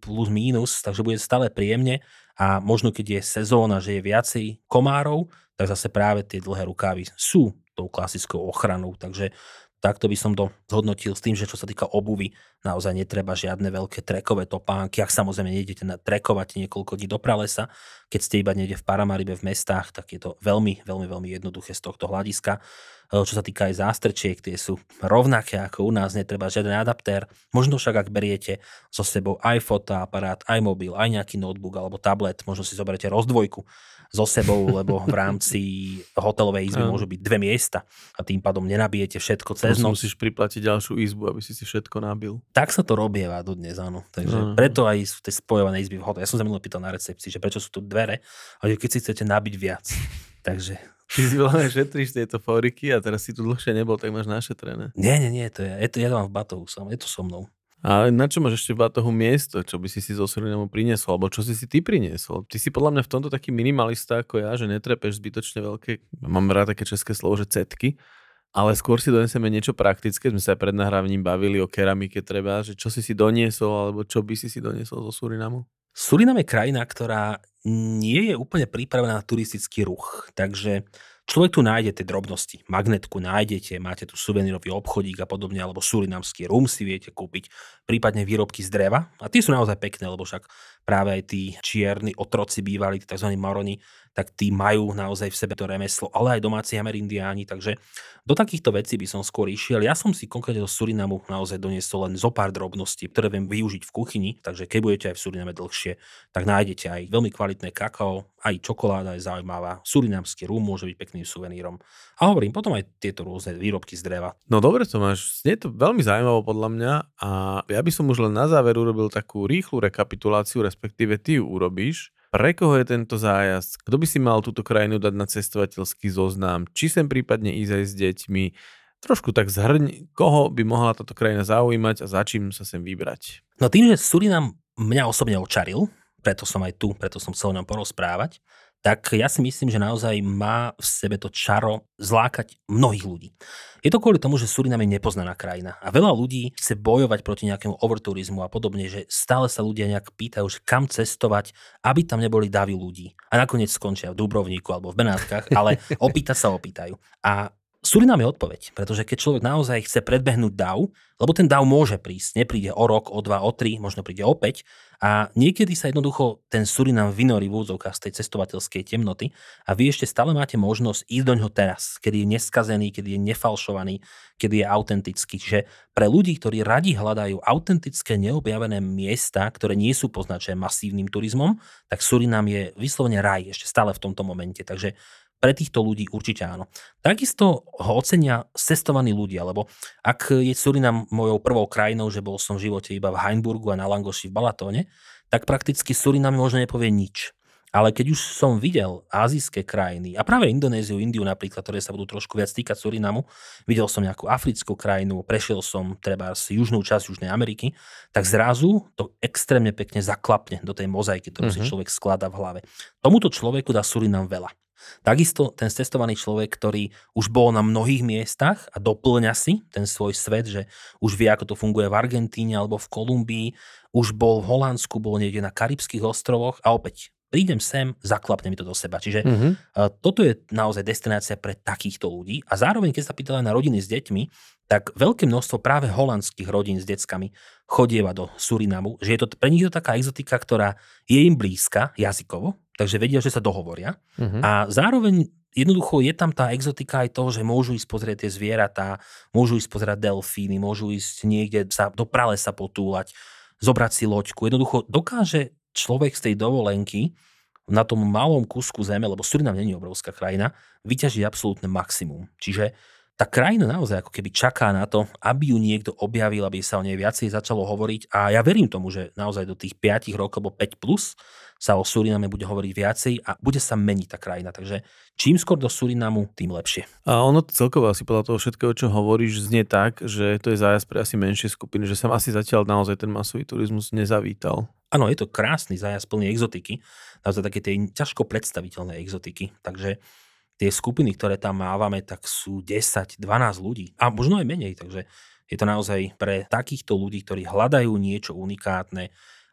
plus mínus, takže bude stále príjemne a možno keď je sezóna, že je viacej komárov, tak zase práve tie dlhé rukávy sú tou klasickou ochranou. Takže takto by som to zhodnotil s tým, že čo sa týka obuvy, naozaj netreba žiadne veľké trekové topánky. Ak samozrejme nejdete na trekovať niekoľko dní do pralesa, keď ste iba niekde v Paramaribe v mestách, tak je to veľmi, veľmi, veľmi jednoduché z tohto hľadiska. E, čo sa týka aj zástrčiek, tie sú rovnaké ako u nás, netreba žiaden adaptér. Možno však, ak beriete so sebou aj fotoaparát, aj mobil, aj nejaký notebook alebo tablet, možno si zoberiete rozdvojku so sebou, lebo v rámci hotelovej izby môžu byť dve miesta a tým pádom nenabijete všetko cez noc. musíš priplatiť ďalšiu izbu, aby si si všetko nabil. Tak sa to robieva do dnes, áno. Takže uh-huh. preto aj sú tie spojované izby v hoteli. Ja som sa minulý pýtal na recepcii, že prečo sú tu dvere, ale keď si chcete nabiť viac. Takže Ty si veľmi šetríš tieto foriky a teraz si tu dlhšie nebol, tak máš našetrené. Nie, nie, nie, to je, je to, ja to mám v batohu, som, je to so mnou. A na čo máš ešte v batohu miesto, čo by si si zo Surinamu priniesol, alebo čo si si ty priniesol? Ty si podľa mňa v tomto taký minimalista ako ja, že netrepeš zbytočne veľké, mám rád také české slovo, že cetky, ale skôr si doneseme niečo praktické. Sme sa aj pred nahrávaním bavili o keramike treba, že čo si si doniesol, alebo čo by si si doniesol zo Surinamu? Surinam je krajina, ktorá nie je úplne pripravená na turistický ruch, takže Človek tu nájde tie drobnosti. Magnetku nájdete, máte tu suvenírový obchodík a podobne, alebo surinamský rum si viete kúpiť, prípadne výrobky z dreva. A tie sú naozaj pekné, lebo však práve aj tí čierni otroci bývali, tí tzv. maroni, tak tí majú naozaj v sebe to remeslo, ale aj domáci amerindiáni, takže do takýchto vecí by som skôr išiel. Ja som si konkrétne do Surinamu naozaj doniesol len zo pár drobností, ktoré viem využiť v kuchyni, takže keď budete aj v Suriname dlhšie, tak nájdete aj veľmi kvalitné kakao, aj čokoláda je zaujímavá, surinamský rum môže byť pekným suvenírom. A hovorím, potom aj tieto rôzne výrobky z dreva. No dobre to máš, je to veľmi zaujímavé podľa mňa a ja by som už len na záver urobil takú rýchlu rekapituláciu, respektíve ty ju urobíš pre koho je tento zájazd? Kto by si mal túto krajinu dať na cestovateľský zoznam? Či sem prípadne ísť aj s deťmi? Trošku tak zhrň, koho by mohla táto krajina zaujímať a za čím sa sem vybrať? No tým, že Surinam mňa osobne očaril, preto som aj tu, preto som chcel nám porozprávať, tak ja si myslím, že naozaj má v sebe to čaro zlákať mnohých ľudí. Je to kvôli tomu, že Surinam je nepoznaná krajina a veľa ľudí chce bojovať proti nejakému overturizmu a podobne, že stále sa ľudia nejak pýtajú, že kam cestovať, aby tam neboli davy ľudí. A nakoniec skončia v Dubrovníku alebo v Benátkach, ale [LAUGHS] opýtať sa opýtajú. A Surinam je odpoveď, pretože keď človek naozaj chce predbehnúť DAO, lebo ten DAO môže prísť, nepríde o rok, o dva, o tri, možno príde opäť a niekedy sa jednoducho ten Surinam vynorí v úzovkách z tej cestovateľskej temnoty a vy ešte stále máte možnosť ísť do ňoho teraz, kedy je neskazený, kedy je nefalšovaný, kedy je autentický. Čiže pre ľudí, ktorí radi hľadajú autentické neobjavené miesta, ktoré nie sú poznačené masívnym turizmom, tak Surinam je vyslovene raj ešte stále v tomto momente. Takže pre týchto ľudí určite áno. Takisto ho ocenia cestovaní ľudia, lebo ak je Surinam mojou prvou krajinou, že bol som v živote iba v Heinburgu a na Langoši v Balatóne, tak prakticky Surinam možno nepovie nič. Ale keď už som videl azijské krajiny, a práve Indonéziu, Indiu napríklad, ktoré sa budú trošku viac týkať Surinamu, videl som nejakú africkú krajinu, prešiel som treba z južnú časť Južnej Ameriky, tak zrazu to extrémne pekne zaklapne do tej mozaiky, ktorú mm-hmm. si mhm. človek skladá v hlave. Tomuto človeku dá Surinam veľa. Takisto ten cestovaný človek, ktorý už bol na mnohých miestach a doplňa si ten svoj svet, že už vie, ako to funguje v Argentíne alebo v Kolumbii, už bol v Holandsku, bol niekde na Karibských ostrovoch a opäť prídem sem, zaklapne mi to do seba. Čiže mm-hmm. toto je naozaj destinácia pre takýchto ľudí. A zároveň, keď sa pýtala na rodiny s deťmi, tak veľké množstvo práve holandských rodín s deckami chodieva do Surinamu, že je to pre nich to taká exotika, ktorá je im blízka jazykovo, takže vedia, že sa dohovoria. Uh-huh. A zároveň jednoducho je tam tá exotika aj toho, že môžu ísť pozrieť tie zvieratá, môžu ísť pozerať delfíny, môžu ísť niekde sa do pralesa potúlať. zobrať si loďku. Jednoducho dokáže človek z tej dovolenky na tom malom kusku zeme, lebo Surinam není obrovská krajina, vyťažiť absolútne maximum. Čiže tá krajina naozaj ako keby čaká na to, aby ju niekto objavil, aby sa o nej viacej začalo hovoriť. A ja verím tomu, že naozaj do tých 5 rokov, alebo 5 plus, sa o Suriname bude hovoriť viacej a bude sa meniť tá krajina. Takže čím skôr do Surinamu, tým lepšie. A ono celkovo asi podľa toho všetkého, čo hovoríš, znie tak, že to je zájazd pre asi menšie skupiny, že sa asi zatiaľ naozaj ten masový turizmus nezavítal. Áno, je to krásny zájazd plný exotiky, naozaj také tie ťažko predstaviteľné exotiky. Takže tie skupiny, ktoré tam mávame, tak sú 10-12 ľudí a možno aj menej, takže je to naozaj pre takýchto ľudí, ktorí hľadajú niečo unikátne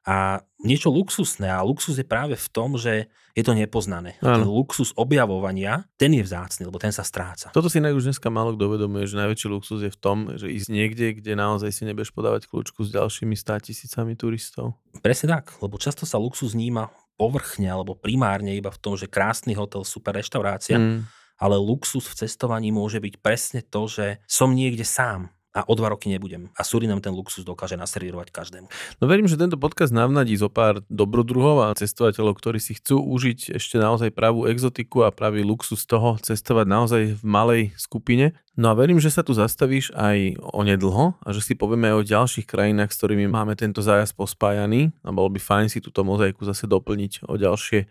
a niečo luxusné. A luxus je práve v tom, že je to nepoznané. Ano. Ten luxus objavovania, ten je vzácný, lebo ten sa stráca. Toto si už dneska málo kto uvedomuje, že najväčší luxus je v tom, že ísť niekde, kde naozaj si nebudeš podávať kľúčku s ďalšími 100 tisícami turistov. Presne tak, lebo často sa luxus vníma povrchne alebo primárne iba v tom, že krásny hotel, super reštaurácia, mm. ale luxus v cestovaní môže byť presne to, že som niekde sám, a o dva roky nebudem. A Surinam ten luxus dokáže naservírovať každému. No verím, že tento podcast navnadí zo pár dobrodruhov a cestovateľov, ktorí si chcú užiť ešte naozaj pravú exotiku a pravý luxus toho cestovať naozaj v malej skupine. No a verím, že sa tu zastavíš aj onedlho a že si povieme aj o ďalších krajinách, s ktorými máme tento zájazd pospájaný a bolo by fajn si túto mozaiku zase doplniť o ďalšie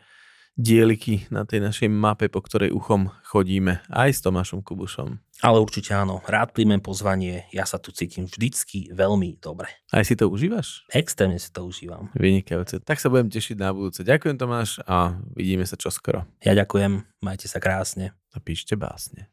dieliky na tej našej mape, po ktorej uchom chodíme, aj s Tomášom Kubušom. Ale určite áno, rád príjmem pozvanie, ja sa tu cítim vždycky veľmi dobre. Aj si to užívaš? Extrémne si to užívam. Vynikajúce. Tak sa budem tešiť na budúce. Ďakujem Tomáš a vidíme sa čoskoro. Ja ďakujem, majte sa krásne. A píšte básne.